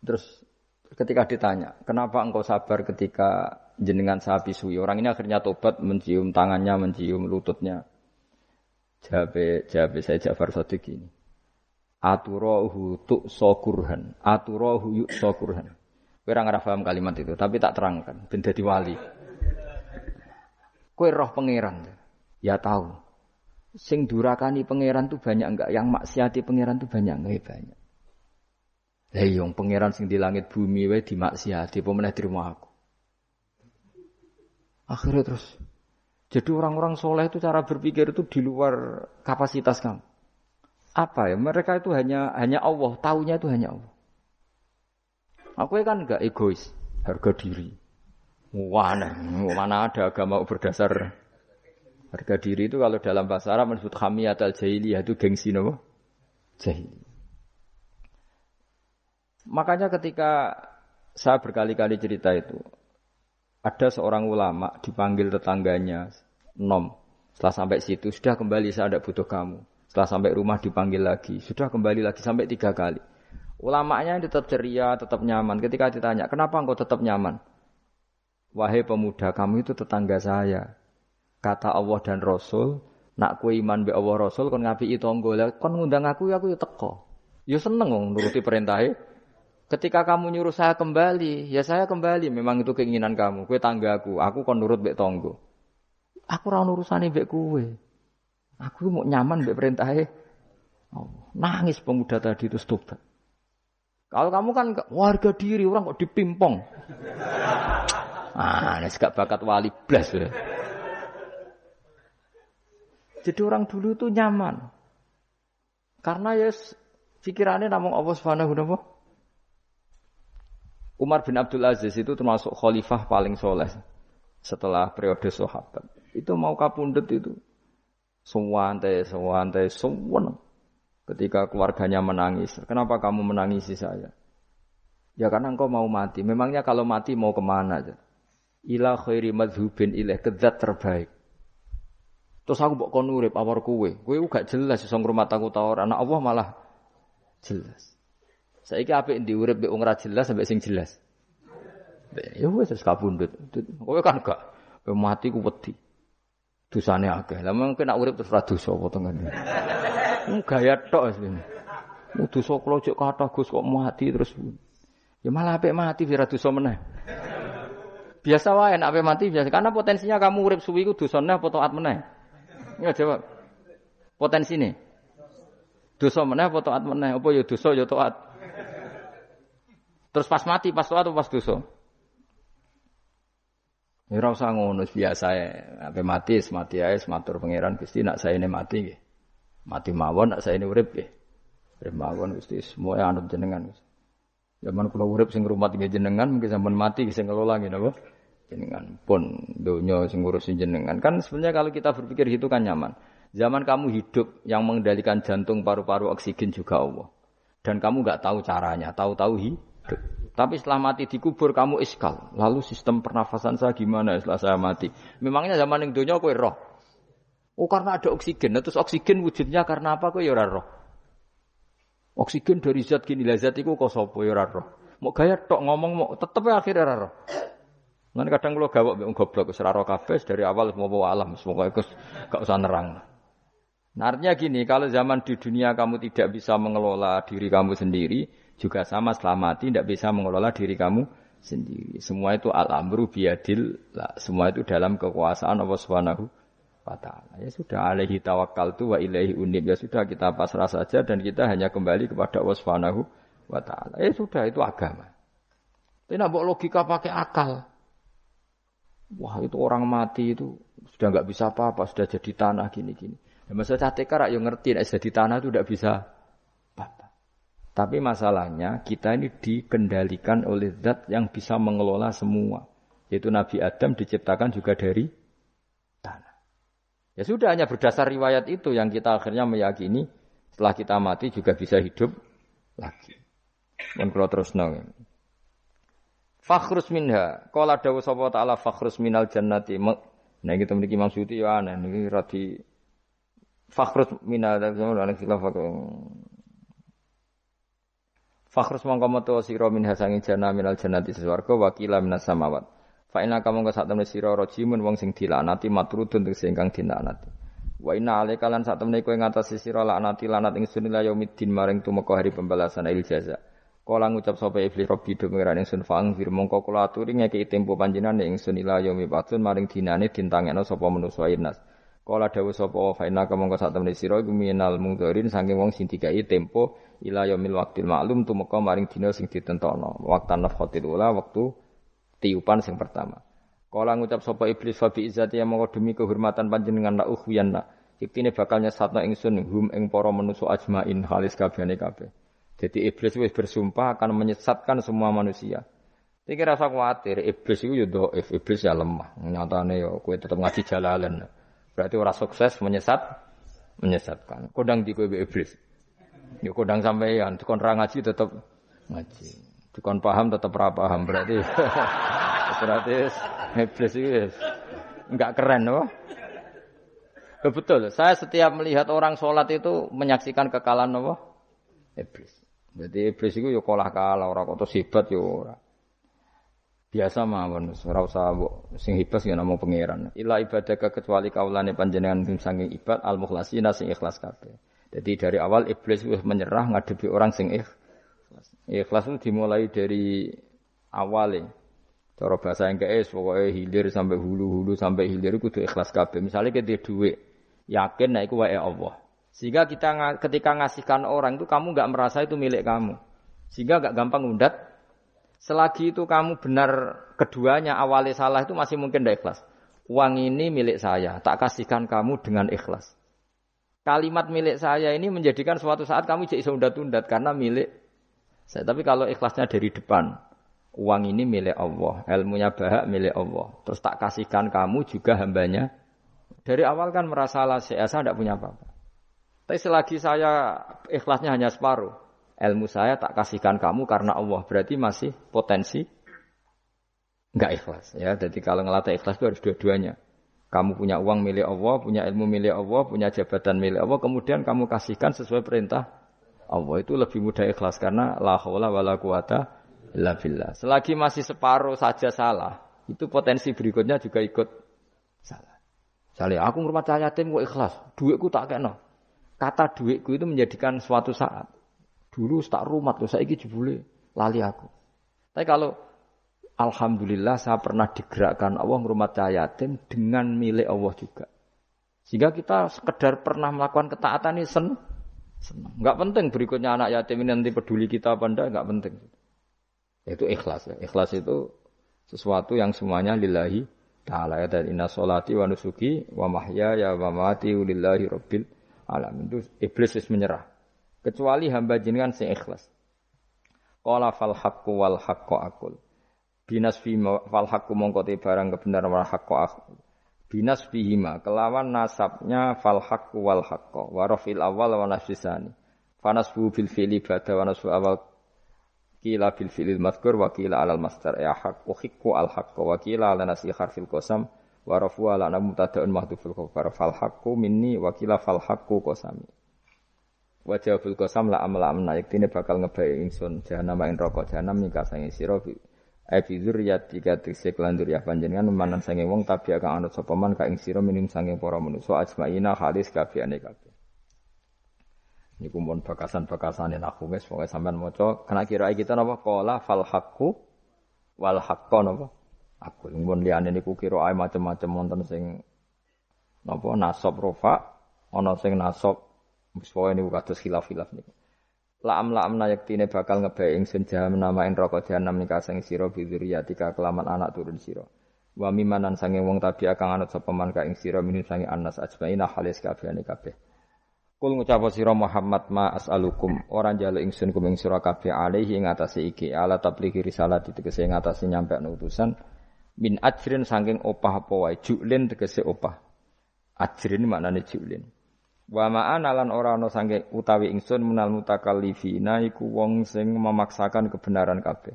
Speaker 1: terus ketika ditanya, kenapa engkau sabar ketika jenengan saya pisui? Orang ini akhirnya tobat mencium tangannya, mencium lututnya. Jawab, jawab saya Jafar Sadiq ini. Aturohu tuk sokurhan. Aturohu yuk sokurhan. Kira nggak paham kalimat itu, tapi tak terangkan. Benda wali. Kue roh pangeran. Ya tahu. Sing durakani pangeran tuh banyak enggak? Yang maksiati pangeran tuh banyak enggak? Ya banyak. Lah yang pangeran sing di langit bumi wae dimaksiati apa meneh terima aku. Akhirnya terus jadi orang-orang soleh itu cara berpikir itu di luar kapasitas kamu. Apa ya? Mereka itu hanya hanya Allah, taunya itu hanya Allah. Aku kan enggak egois, harga diri. Mana, mana ada agama berdasar Harga diri itu kalau dalam bahasa Arab disebut hamiyat al jahiliyah itu gengsi nopo? Jahili. Makanya ketika saya berkali-kali cerita itu, ada seorang ulama dipanggil tetangganya, nom. Setelah sampai situ, sudah kembali saya tidak butuh kamu. Setelah sampai rumah dipanggil lagi, sudah kembali lagi sampai tiga kali. Ulamanya tetap ceria, tetap nyaman. Ketika ditanya, kenapa engkau tetap nyaman? Wahai pemuda, kamu itu tetangga saya. Kata Allah dan Rasul, nak kue iman be Allah Rasul kon ngapi itu kon ngundang aku ya aku teko. Ya seneng nuruti perintahnya. Ketika kamu nyuruh saya kembali, ya saya kembali. Memang itu keinginan kamu. Kue tanggaku, aku kon nurut be tonggo. Aku ora urusane mbek kue. Aku mau nyaman mbek perintahnya. Oh, nangis pemuda tadi itu stop. Kalau kamu kan warga diri orang kok dipimpong. Ah, ini gak bakat wali blas ya. Jadi orang dulu itu nyaman. Karena ya pikirannya namun Allah Subhanahu wa Umar bin Abdul Aziz itu termasuk khalifah paling soleh setelah periode sahabat. Itu mau kapundut itu. Semua antai, semua antai, semua Ketika keluarganya menangis, kenapa kamu menangisi saya? Ya karena engkau mau mati. Memangnya kalau mati mau ke mana aja? Ila khairi madhubin ilaih kezat terbaik. Terus aku mbok kon urip awar kowe. Kowe gak jelas iso ngrumat aku ta ora. Anak Allah malah jelas. Saiki apik ndi urip mbek ora jelas sampai sing jelas. Ya wis wis kabundut. Kowe kan gak mati ku wedi. Dosane akeh. Lah mungkin nak urip terus ra dosa apa tengene. Gaya tok asline. Dosa kula cek kathah Gus kok mati terus. Ya malah apik mati ora dosa meneh. Biasa wae nek apik mati biasa karena potensinya kamu urip suwi ku dosane apa taat meneh. Ya jawab. Potensi ini. Dosa meneh apa taat meneh? Apa ya dosa ya taat. Terus pas mati pas taat atau pas dosa? Ya ora usah biasa ya. Ape mati, mati ae matur pangeran Gusti nak saya ini mati nggih. Mati mawon nak saya ini urip nggih. Urip mawon Gusti semua anut jenengan. Zaman kula urip sing ngrumat nggih jenengan mungkin sampean mati sing ngelola nggih napa? Jenengan pun donya sing ngurusin jenengan. Kan sebenarnya kalau kita berpikir gitu kan nyaman. Zaman kamu hidup yang mengendalikan jantung, paru-paru, oksigen juga Allah. Dan kamu nggak tahu caranya, tahu-tahu. Tapi setelah mati dikubur kamu iskal. Lalu sistem pernafasan saya gimana setelah saya mati? Memangnya zaman yang dunia kue roh. Oh karena ada oksigen. Nah, terus oksigen wujudnya karena apa? Kue ya roh. Oksigen dari zat gini lah zat itu kok sopo ya roh. Mau gaya tok ngomong mau tetep akhirnya roh. Nanti kadang kalau gawak mbek goblok ora kabeh dari awal semua alam semoga itu gak usah nerang. Nah, artinya gini, kalau zaman di dunia kamu tidak bisa mengelola diri kamu sendiri, juga sama setelah mati tidak bisa mengelola diri kamu sendiri. Semua itu al-amru biadil, semua itu dalam kekuasaan Allah Subhanahu wa taala. Ya sudah alaihi tawakkaltu wa ilaihi unib. Ya sudah kita pasrah saja dan kita hanya kembali kepada Allah Subhanahu wa taala. Ya sudah itu agama. Tidak logika pakai akal. Wah itu orang mati itu sudah nggak bisa apa-apa, sudah jadi tanah gini-gini. Ya, masa catekar yang ngerti, nah, jadi tanah itu tidak bisa tapi masalahnya kita ini dikendalikan oleh zat yang bisa mengelola semua. Yaitu Nabi Adam diciptakan juga dari tanah. Ya sudah hanya berdasar riwayat itu yang kita akhirnya meyakini setelah kita mati juga bisa hidup lagi. Dan kalau terus. Fakhrus minha. Kala dawu sapa ta'ala fakhrus minal jannati. Nah kita memiliki Imam Suyuti ya aneh. Ini rati fakhrus minal jannati. Fakhrus mongko metu sira min hasangi jana minal jannati swarga wa minas samawat. Fa inna kamu ka sak temne sira rajimun wong sing dilanati matrudun sing ingkang dinaknati. Wa inna alaika lan sak temne kowe ngatasi sira laknati lanat ingsun ila yaumiddin maring tumeka hari pembalasan il jaza. Kala ngucap sapa iblis robbi do pengiran ingsun fang fir mongko kula aturi ngeki tempo panjenengan ingsun ila batun maring dinane dintangekno sapa manusa inas. Kala dawuh sapa fa inna kamu sak temne sira iku minal saking wong sing dikai tempo ila yaumil waqtil ma'lum tumeka maring dina sing ditentokno. Waqtan nafkhatil ula wektu tiupan sing pertama. Kala ngucap sapa iblis fa bi izzati ya mongko demi kehormatan panjenengan la ukhwiyanna. Iktine bakal nyesatno ingsun hum ing para manusa ajmain halis kabehane kabeh. Jadi iblis wis bersumpah akan menyesatkan semua manusia. Iki rasa kuatir, iblis itu ya iblis ya lemah. Nyatane ya kowe tetep ngaji jalalan. Berarti orang sukses menyesat, menyesatkan. Kodang di kowe iblis. Ya kodang sampeyan, dikon ra ngaji tetep ngaji. Dikon paham tetep ra paham. Berarti berarti iblis itu enggak keren loh. Ya, betul. Saya setiap melihat orang sholat itu menyaksikan kekalahan apa? Iblis. Jadi iblis itu ya kalah kalah orang kok hebat ya ora. Biasa mawon ora usah sing hebat ya namung pangeran. Ila ibadah kecuali kaulane panjenengan sing ibad al mukhlasina sing ikhlas kabeh. Jadi dari awal iblis wis menyerah ngadepi orang sing ikhlas. Ikhlas itu dimulai dari awalnya. Cara bahasa yang es pokoknya hilir sampai hulu-hulu sampai hilir itu ikhlas kabeh. Misalnya kita duit, yakin nah iku wae Allah. Sehingga kita ketika ngasihkan orang itu kamu nggak merasa itu milik kamu. Sehingga nggak gampang undat. Selagi itu kamu benar keduanya awalnya salah itu masih mungkin tidak ikhlas. Uang ini milik saya, tak kasihkan kamu dengan ikhlas kalimat milik saya ini menjadikan suatu saat kamu jadi undat-undat karena milik saya. Tapi kalau ikhlasnya dari depan, uang ini milik Allah, ilmunya bahak milik Allah. Terus tak kasihkan kamu juga hambanya. Dari awal kan merasa lah saya tidak punya apa-apa. Tapi selagi saya ikhlasnya hanya separuh, ilmu saya tak kasihkan kamu karena Allah. Berarti masih potensi nggak ikhlas ya. Jadi kalau ngelatih ikhlas itu harus dua-duanya. Kamu punya uang milik Allah, punya ilmu milik Allah, punya jabatan milik Allah, kemudian kamu kasihkan sesuai perintah Allah. Itu lebih mudah ikhlas karena la haula wala quwata illa billah. Selagi masih separuh saja salah, itu potensi berikutnya juga ikut salah. Misalnya aku ngurmat yatim kok ikhlas, duitku tak kena. Kata duitku itu menjadikan suatu saat. Dulu tak rumat loh, saya jebule lali aku. Tapi kalau Alhamdulillah saya pernah digerakkan Allah ngurmat yatim dengan milik Allah juga. Sehingga kita sekedar pernah melakukan ketaatan ini sen senang. Enggak penting berikutnya anak yatim ini nanti peduli kita apa enggak, enggak penting. Itu ikhlas ya. Ikhlas itu sesuatu yang semuanya lillahi ta'ala ya dan inna solati wa nusuki wa mahya ya wa mati lillahi rabbil alamin. Itu iblis is menyerah. Kecuali hamba jenengan sing ikhlas. Qala fal haqqu wal haqqu akul binas fi fal hakku mongko te barang kebenaran wal haqqo binas fihima kelawan nasabnya fal hakku wal haqqo. Wa rafil awal wa nasbisani fanasbu bil fi'li ba'da wa nasbu awal. Kila bil fi'lil madhkur wa kila alal masdar. Ya haq uhikku al haqqo. Wa kila ala nasi harfil qasam. Wa rafu ala ana mutada'un mahdhuful khabar fal haqqu minni wa kila fal haqqu qasami. Wa jawabul qasam la amla amna. Yaktine bakal ngebayi ingsun jahanam ing rokok jahanam nika sange sira Ai fi dzurriyyati tikse kelan ya panjenengan manan sange wong tabi akan anut sapa man ka ing sira minim sange para manusa ajmaina halis kabehane kabeh. Niku mon bakasan-bakasane aku wis pokoke sampean maca kena kira kita napa qala fal haqqu wal haqqo napa aku mun liyane niku kira ae macam-macam wonten sing napa nasab rofa ana sing nasab wis pokoke niku kados khilaf-khilaf. La'am la'am na yaktine bakal ngebae ingsun jahanam namain rokok jahanam nika sing sira bidzuriyatika kelaman anak turun sira. Wa mimanan sange wong tabi akan anut sapa man ka ing sira minum sange anas ajmaina halis kabehane kabeh. Kul ngucap sira Muhammad ma as'alukum ora njaluk ingsun kum ing sira kabeh alaihi ing atase iki ala tablighi risalah ditegese ing atase nyampe utusan min ajrin saking opah apa wae juklin tegese opah. Ajrin maknane juklin. Wa ma'ana lan ora ana sange utawi ingsun menal mutakallifina iku wong sing memaksakan kebenaran kabeh.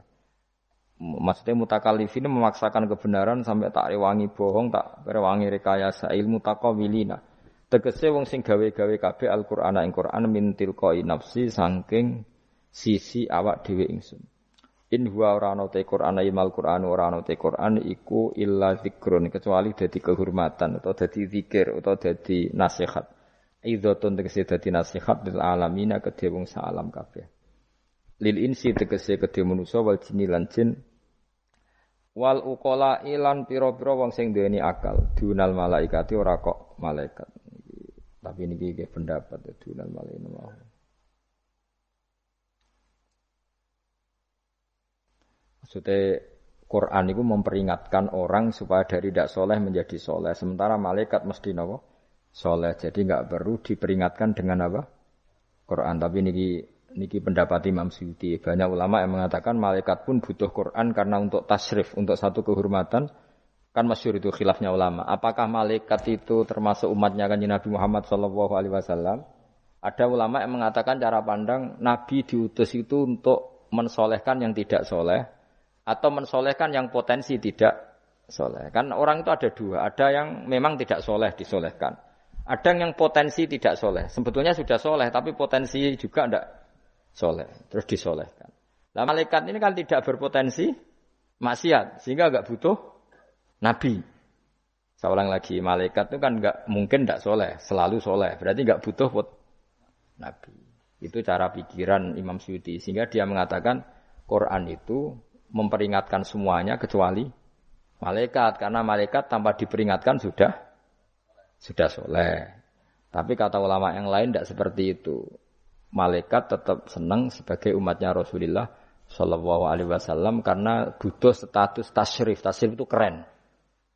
Speaker 1: Maksudnya mutakallifina memaksakan kebenaran sampai tak rewangi bohong, tak rewangi rekayasa ilmu takawilina. Tegese wong sing gawe-gawe kabeh Al-Qur'an ing Qur'an min tilqai nafsi saking sisi awak dhewe ingsun. In huwa ora ana te Qur'an imal Qur'an ora ana te Qur'an iku illa zikrun kecuali dadi kehormatan atau dadi zikir atau dadi nasihat idhatun tegese dadi nasihat lil alamina kedhe wong alam kabeh. Lil insi tegese kedhe manusa wal jinni lan jin. Wal uqala ilan pira-pira wong sing duweni akal. Dunal malaikati ora kok malaikat. Tapi niki nggih pendapat dunal malaikat Maksudnya Quran itu memperingatkan orang supaya dari tidak soleh menjadi soleh. Sementara malaikat mesti nopo soleh. Jadi nggak perlu diperingatkan dengan apa? Quran. Tapi niki niki pendapat Imam Suyuti. Banyak ulama yang mengatakan malaikat pun butuh Quran karena untuk tasrif, untuk satu kehormatan Kan masyur itu khilafnya ulama. Apakah malaikat itu termasuk umatnya kan Nabi Muhammad Shallallahu Alaihi Wasallam? Ada ulama yang mengatakan cara pandang Nabi diutus itu untuk mensolehkan yang tidak soleh atau mensolehkan yang potensi tidak soleh. Kan orang itu ada dua. Ada yang memang tidak soleh disolehkan. Ada yang potensi tidak soleh. Sebetulnya sudah soleh tapi potensi juga tidak soleh. Terus disolehkan. Nah malaikat ini kan tidak berpotensi maksiat sehingga agak butuh nabi. Seorang lagi, malaikat itu kan nggak mungkin tidak soleh, selalu soleh. Berarti nggak butuh buat nabi. Itu cara pikiran Imam Syuuti. Sehingga dia mengatakan Quran itu memperingatkan semuanya kecuali malaikat. Karena malaikat tanpa diperingatkan sudah sudah soleh. Tapi kata ulama yang lain tidak seperti itu. Malaikat tetap senang sebagai umatnya Rasulullah Shallallahu Alaihi Wasallam karena butuh status tasrif. Tasrif itu keren.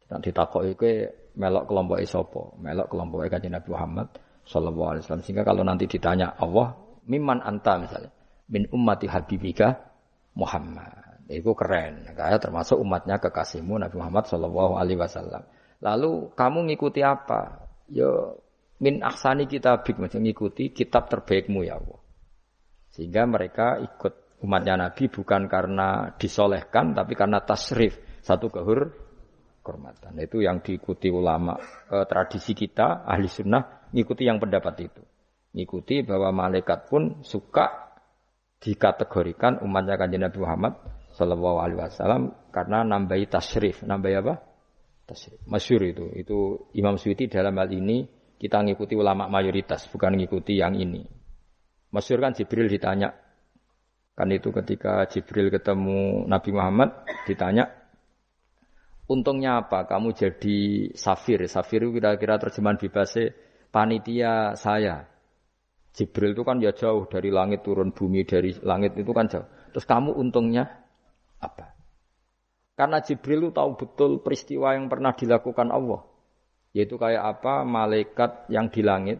Speaker 1: Nanti takok itu melok kelompok isopo, melok kelompok kanjeng Nabi Muhammad Sallallahu Alaihi Wasallam. Sehingga kalau nanti ditanya Allah, miman anta misalnya, min ummati habibika Muhammad. Itu keren. Kayak termasuk umatnya kekasihmu Nabi Muhammad Sallallahu Alaihi Wasallam. Lalu kamu ngikuti apa? Yo min aksani kitabik macam ngikuti kitab terbaikmu ya Allah. Sehingga mereka ikut umatnya Nabi bukan karena disolehkan tapi karena tasrif satu kehur kehormatan. Itu yang diikuti ulama e, tradisi kita ahli sunnah ngikuti yang pendapat itu. Ngikuti bahwa malaikat pun suka dikategorikan umatnya kanjeng Nabi Muhammad Shallallahu Alaihi Wasallam karena nambahi tasrif, nambahi apa? Masyur itu. Itu Imam Suyuti dalam hal ini kita ngikuti ulama mayoritas, bukan ngikuti yang ini. Masyur kan Jibril ditanya, kan itu ketika Jibril ketemu Nabi Muhammad ditanya, Untungnya apa? Kamu jadi safir. Safir itu kira-kira terjemahan bebasnya panitia saya. Jibril itu kan ya jauh dari langit turun bumi dari langit itu kan jauh. Terus kamu untungnya apa? Karena Jibril itu tahu betul peristiwa yang pernah dilakukan Allah. Yaitu kayak apa malaikat yang di langit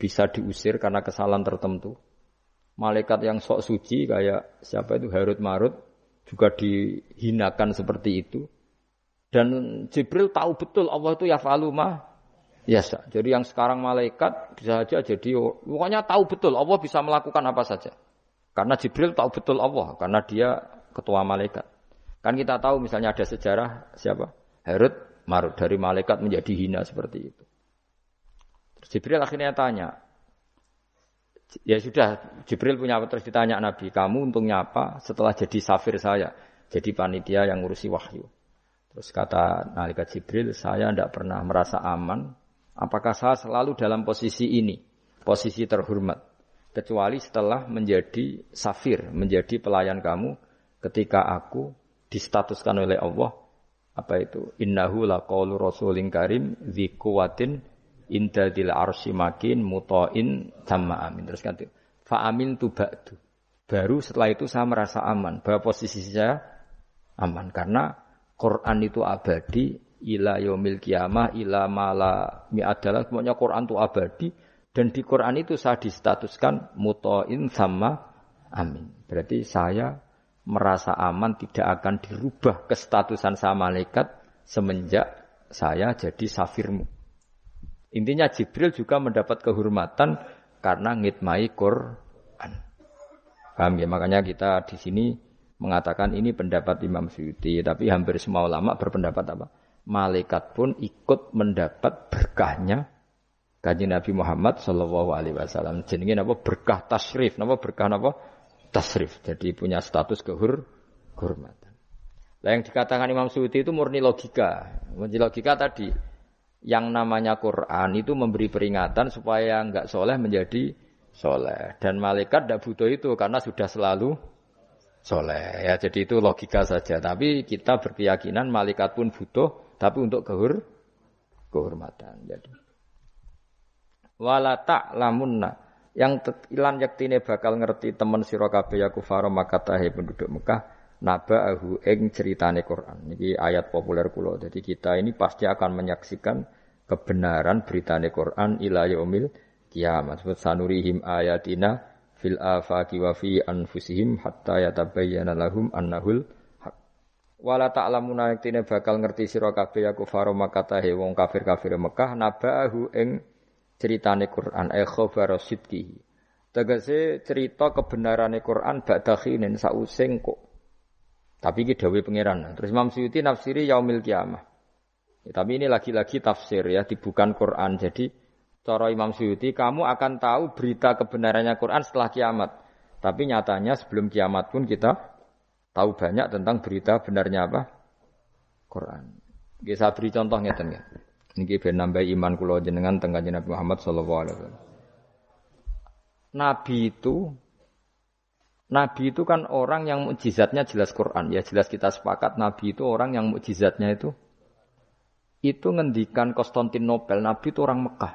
Speaker 1: bisa diusir karena kesalahan tertentu. Malaikat yang sok suci kayak siapa itu Harut Marut juga dihinakan seperti itu. Dan Jibril tahu betul Allah itu ya faluma ya Jadi yang sekarang malaikat bisa saja jadi pokoknya tahu betul Allah bisa melakukan apa saja. Karena Jibril tahu betul Allah karena dia ketua malaikat. Kan kita tahu misalnya ada sejarah siapa? Herod Marut dari malaikat menjadi hina seperti itu. Jibril akhirnya tanya, ya sudah Jibril punya apa terus ditanya Nabi, kamu untungnya apa setelah jadi safir saya, jadi panitia yang ngurusi wahyu. Terus kata Nalika Jibril, saya tidak pernah merasa aman. Apakah saya selalu dalam posisi ini, posisi terhormat, kecuali setelah menjadi safir, menjadi pelayan kamu, ketika aku distatuskan oleh Allah, apa itu? Innahu laqaulu rasulin karim dzi quwwatin indadil arsy makin muta'in sama amin. Terus kan fa amin tu ba'du. Baru setelah itu saya merasa aman bahwa posisi saya aman karena Quran itu abadi ila yaumil kiamah ila mala mi adalah semuanya Quran itu abadi dan di Quran itu saya distatuskan mutoin sama amin. Berarti saya merasa aman tidak akan dirubah kestatusan saya malaikat semenjak saya jadi safirmu. Intinya Jibril juga mendapat kehormatan karena ngitmai Quran. Paham ya? Makanya kita di sini mengatakan ini pendapat Imam Suyuti, tapi hampir semua ulama berpendapat apa? Malaikat pun ikut mendapat berkahnya kaji Nabi Muhammad Shallallahu Alaihi Wasallam. Jadi apa berkah tasrif, apa berkah apa tasrif. Jadi punya status kehur kehormatan. Nah, yang dikatakan Imam Suyuti itu murni logika. Murni logika tadi yang namanya Quran itu memberi peringatan supaya nggak soleh menjadi soleh dan malaikat tidak butuh itu karena sudah selalu soleh. Ya, jadi itu logika saja. Tapi kita berkeyakinan malaikat pun butuh, tapi untuk kehur, kehormatan. Jadi wala lamunna yang ilan yaktine bakal ngerti temen sira kabeh ya kufara maka tahe penduduk Mekah naba'ahu ing ceritane Quran. Ini ayat populer kula. Jadi kita ini pasti akan menyaksikan kebenaran beritane Quran ila yaumil kiamat. Sanurihim ayatina fil afaqi wa fi anfusihim hatta yatabayyana lahum annahul haq. Wala ta'lamuna yaktine bakal ngerti sira kabeh ya kufar Makkah he wong kafir-kafir Mekah nabahu ing ceritane Quran e khabar sidqihi. Tegese cerita kebenarane Quran ba'da khinin sausing kok. Tapi iki dawuh pangeran. Terus Imam Suyuti nafsiri yaumil kiamah. Ya, tapi ini lagi-lagi tafsir ya, bukan Quran. Jadi cara Imam Suyuti kamu akan tahu berita kebenarannya Quran setelah kiamat. Tapi nyatanya sebelum kiamat pun kita tahu banyak tentang berita benarnya apa? Quran. Nggih beri contoh ngeten ya. Niki ben nambah iman kula jenengan teng Nabi Muhammad sallallahu alaihi wasallam. Nabi itu Nabi itu kan orang yang mukjizatnya jelas Quran. Ya jelas kita sepakat Nabi itu orang yang mukjizatnya itu itu ngendikan Konstantinopel. Nabi itu orang Mekah.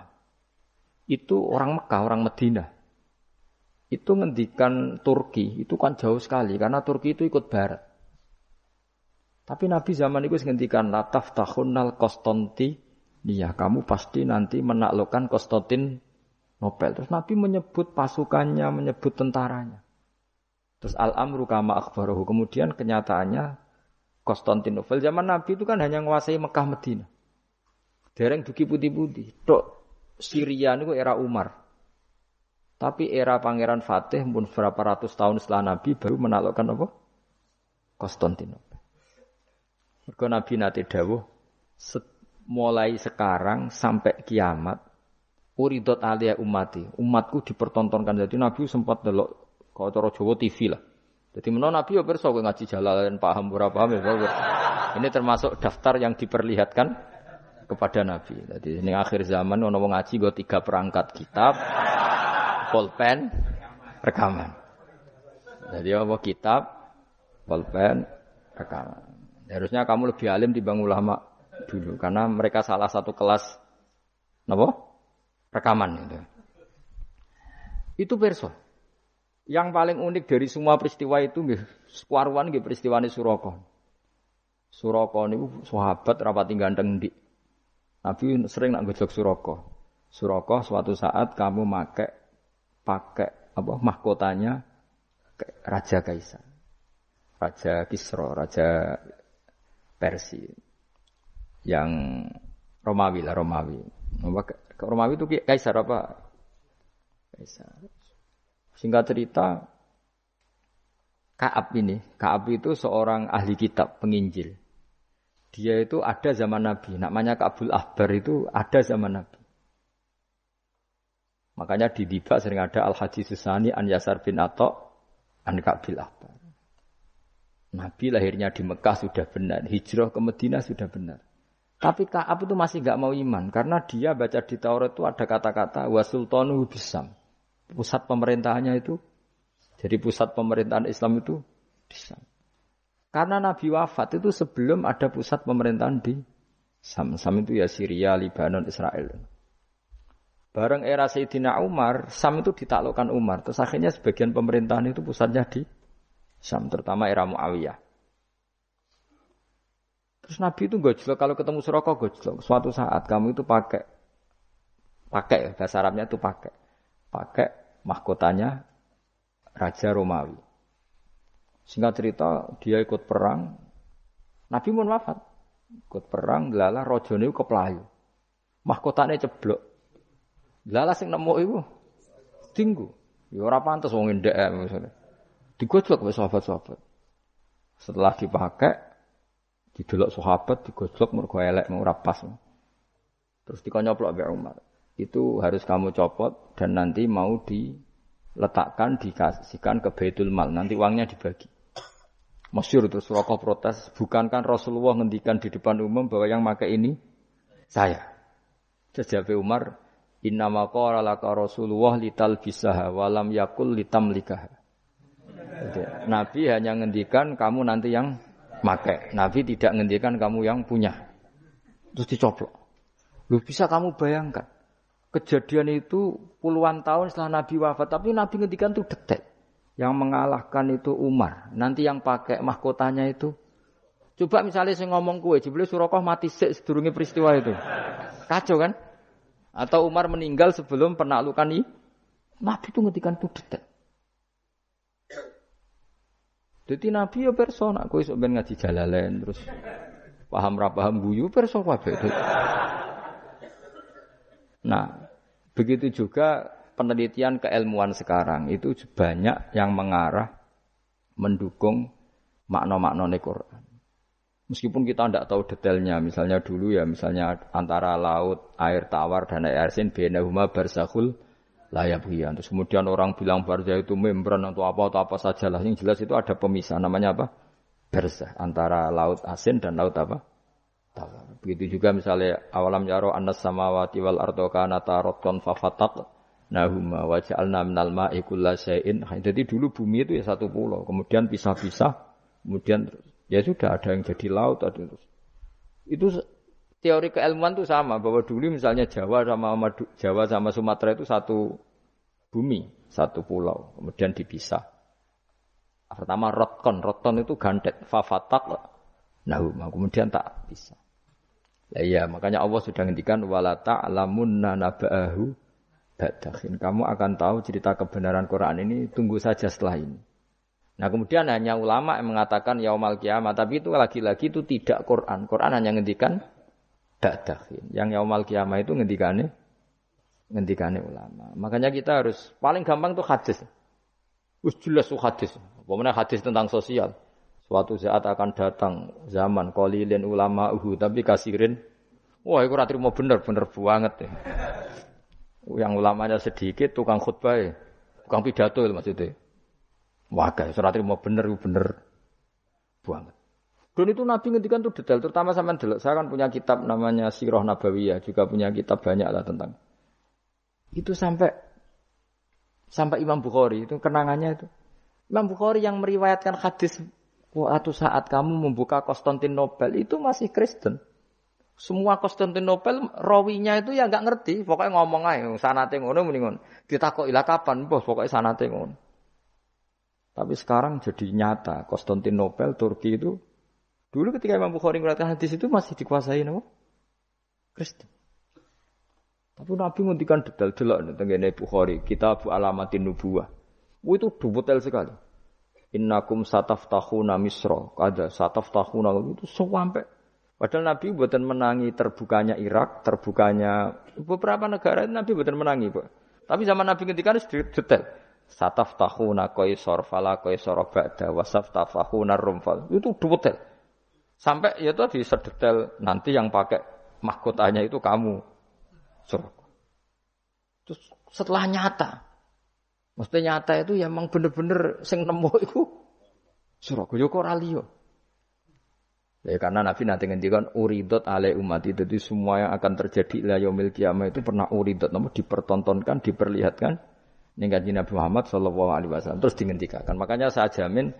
Speaker 1: Itu orang Mekah, orang Medina itu ngendikan Turki itu kan jauh sekali karena Turki itu ikut Barat. Tapi Nabi zaman itu ngendikan lataf tahunnal Konstanti dia kamu pasti nanti menaklukkan Konstantin Nobel. Terus Nabi menyebut pasukannya, menyebut tentaranya. Terus al-amru kama akhbaruhu. Kemudian kenyataannya Konstantinopel zaman Nabi itu kan hanya menguasai Mekah Medina. Dereng duki putih-putih. Dok Syria itu era Umar. Tapi era Pangeran Fatih pun berapa ratus tahun setelah Nabi baru menaklukkan apa? Konstantinopel. Mergo Nabi nate dawuh mulai sekarang sampai kiamat uridot alia umati umatku dipertontonkan. Jadi Nabi sempat delok kalau cara Jawa TV lah. Jadi menurut Nabi ya perso ngaji jalan paham berapa paham ya ini termasuk daftar yang diperlihatkan kepada Nabi. Jadi ini akhir zaman ono ngaji gue tiga perangkat kitab pulpen, rekaman. Jadi apa? Kitab, pulpen, rekaman. Harusnya kamu lebih alim dibanding ulama dulu karena mereka salah satu kelas apa? Rekaman itu. Itu perso. Yang paling unik dari semua peristiwa itu nggih sekuaruan nggih peristiwane Suraka. Suraka niku sahabat rapati ganteng ndik. Nabi sering nak gojok Suraka. Suraka suatu saat kamu make pakai apa mahkotanya Raja Kaisar. Raja Kisro, Raja Persia. Yang Romawi lah, Romawi. Romawi itu Kaisar apa? Kaisar. Singkat cerita, Kaab ini, Kaab itu seorang ahli kitab, penginjil. Dia itu ada zaman Nabi, namanya Kaabul Ahbar itu ada zaman Nabi. Makanya di Diba sering ada Al Haji Susani An Yasar bin Atok An Kabil Akbar. Nabi lahirnya di Mekah sudah benar, hijrah ke Medina sudah benar. Tapi Kaab itu masih gak mau iman karena dia baca di Taurat itu ada kata-kata wasultanu bisam. Pusat pemerintahannya itu jadi pusat pemerintahan Islam itu Bisam. Karena Nabi wafat itu sebelum ada pusat pemerintahan di Sam. Sam itu ya Syria, Lebanon, Israel. Bareng era Sayyidina Umar, Sam itu ditaklukkan Umar. Terus akhirnya sebagian pemerintahan itu pusatnya di Sam, terutama era Muawiyah. Terus Nabi itu gojlok kalau ketemu Suraka gojlok. Suatu saat kamu itu pakai pakai bahasa Arabnya itu pakai pakai mahkotanya Raja Romawi. Singkat cerita dia ikut perang. Nabi pun wafat. Ikut perang, lala rojone keplayu. Mahkotanya ceblok. Lala sing nemu iku tinggu. Ya ora pantes wong ndek maksudnya. Digojlok wis sahabat-sahabat. Setelah dipakai didelok sahabat digojlok mergo elek ora pas. Terus dikonyoplok mbek Umar. Itu harus kamu copot dan nanti mau diletakkan dikasihkan ke Baitul Mal. Nanti uangnya dibagi. Masyur terus Suraka protes, bukankah Rasulullah ngendikan di depan umum bahwa yang pakai ini saya. Terus Umar, Inna qala laka Rasulullah lital bisaha walam yakul litam likaha. Nabi hanya ngendikan kamu nanti yang make. Nabi tidak ngendikan kamu yang punya. Terus dicoplok. Lu bisa kamu bayangkan. Kejadian itu puluhan tahun setelah Nabi wafat. Tapi Nabi ngendikan itu detek. Yang mengalahkan itu Umar. Nanti yang pakai mahkotanya itu. Coba misalnya saya ngomong kue. Jibli Surakoh mati sedurungi peristiwa itu. Kacau kan? Atau Umar meninggal sebelum penaklukan ini. Nabi itu ngetikan itu detek. Jadi Nabi ya perso, nak kowe sok ben ngaji jalalen terus paham ra paham guyu perso kabeh. Nah, begitu juga penelitian keilmuan sekarang itu banyak yang mengarah mendukung makna-makna Quran. Meskipun kita tidak tahu detailnya, misalnya dulu ya, misalnya antara laut, air tawar dan air asin, benahuma barzakhul layak hian. Terus kemudian orang bilang barzah itu membran atau apa atau apa saja lah. Yang jelas itu ada pemisah. Namanya apa? Barzah antara laut asin dan laut apa? Tawar. Begitu juga misalnya awalam yaro anas samawati wal ardo kana tarotkon fafatak nahuma minal ma'i kulla syai'in. Jadi dulu bumi itu ya satu pulau, kemudian pisah-pisah, kemudian ya sudah ada yang jadi laut ada. Itu teori keilmuan itu sama bahwa dulu misalnya Jawa sama Jawa sama Sumatera itu satu bumi, satu pulau, kemudian dipisah. Pertama rotkon, rotkon itu gandet, fafatak, nah kemudian tak bisa. Nah, iya, makanya Allah sudah ngendikan wala ta'lamunna naba'ahu ba'dahin. Kamu akan tahu cerita kebenaran Quran ini tunggu saja setelah ini. Nah kemudian hanya ulama yang mengatakan yaumal kiamat, tapi itu lagi-lagi itu tidak Quran. Quran hanya ngendikan ba'dahin. Yang yaumal kiamah itu ngendikane ngendikane ulama. Makanya kita harus paling gampang tuh hadis. Us jelas tuh hadis. Pokoknya hadis tentang sosial. Suatu saat akan datang zaman kolilin ulama uhu tapi kasirin. Wah, itu ratri mau bener bener banget ya. Yang ulamanya sedikit, tukang khutbah, ya. tukang pidato itu maksudnya. Wah, guys, ratri mau bener bener banget. Dan itu Nabi ngendikan tuh detail, terutama sama delok. Saya kan punya kitab namanya Sirah Nabawiyah, juga punya kitab banyak lah tentang itu sampai sampai Imam Bukhari itu kenangannya itu. Imam Bukhari yang meriwayatkan hadis waktu saat kamu membuka Konstantinopel itu masih Kristen. Semua Konstantinopel rawinya itu ya nggak ngerti, pokoknya ngomong aja sanate ngono mendingan. kok ilah kapan, bos pokoknya sanate ngono. Tapi sekarang jadi nyata Konstantinopel Turki itu Dulu ketika Imam Bukhari mengatakan hadis itu masih dikuasai nama Kristen. Tapi Nabi nguntikan detail delok tentang Bukhari, kitab alamatin nubuah. Oh, itu detail sekali. Innakum sataftahuna misro, ada sataftahuna itu sampai Padahal Nabi buatan menangi terbukanya Irak, terbukanya beberapa negara Nabi buatan menangi, Pak. Tapi zaman Nabi ketika itu detail. Sataftahuna qaisar fala qaisar ba'da wasaftahuna rumfal. Itu detail. Sampai ya tadi sedetail nanti yang pakai mahkotanya itu kamu. Surga. Terus setelah nyata, maksudnya nyata itu ya emang bener-bener sing nemu itu surga. Yo kok ralio. Ya karena Nabi nanti ngendikan uridot ale umat itu jadi semua yang akan terjadi la yaumil kiamah itu pernah uridot namun dipertontonkan, diperlihatkan dengan Nabi Muhammad Shallallahu alaihi wasallam terus dihentikan. Makanya saya jamin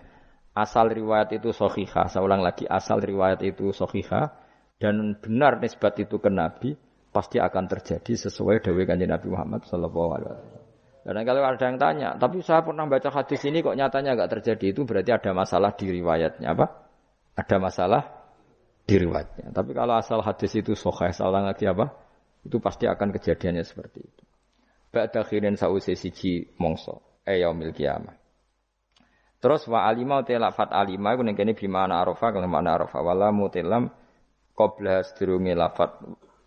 Speaker 1: asal riwayat itu sohiha. Saya ulang lagi, asal riwayat itu sohiha dan benar nisbat itu ke Nabi, pasti akan terjadi sesuai dawai kanjeng Nabi Muhammad Shallallahu Alaihi Wasallam. Dan kalau ada yang tanya, tapi saya pernah baca hadis ini kok nyatanya nggak terjadi itu berarti ada masalah di riwayatnya apa? Ada masalah di riwayatnya. Tapi kalau asal hadis itu soheh, salah lagi apa? Itu pasti akan kejadiannya seperti itu. Ba'da khirin sa'usi siji mongso, eh yaumil. Terus wa alima te lafat alima iku ning kene bimana arafa kalau mana arafa wala mutilam qabla sedurunge lafat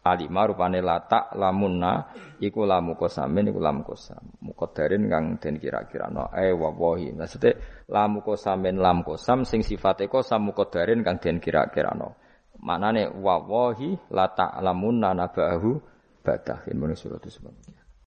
Speaker 1: alima rupane latak lamunna iku lamu kosamin iku lamu kosam. Muqaddarin kang den kira-kirano eh wawahi maksudnya lamu kosamin lam kosam sing sifate kosam muqaddarin kang den kira-kirano. Manane wawahi latak lamunna nabahu badahin menurut surat itu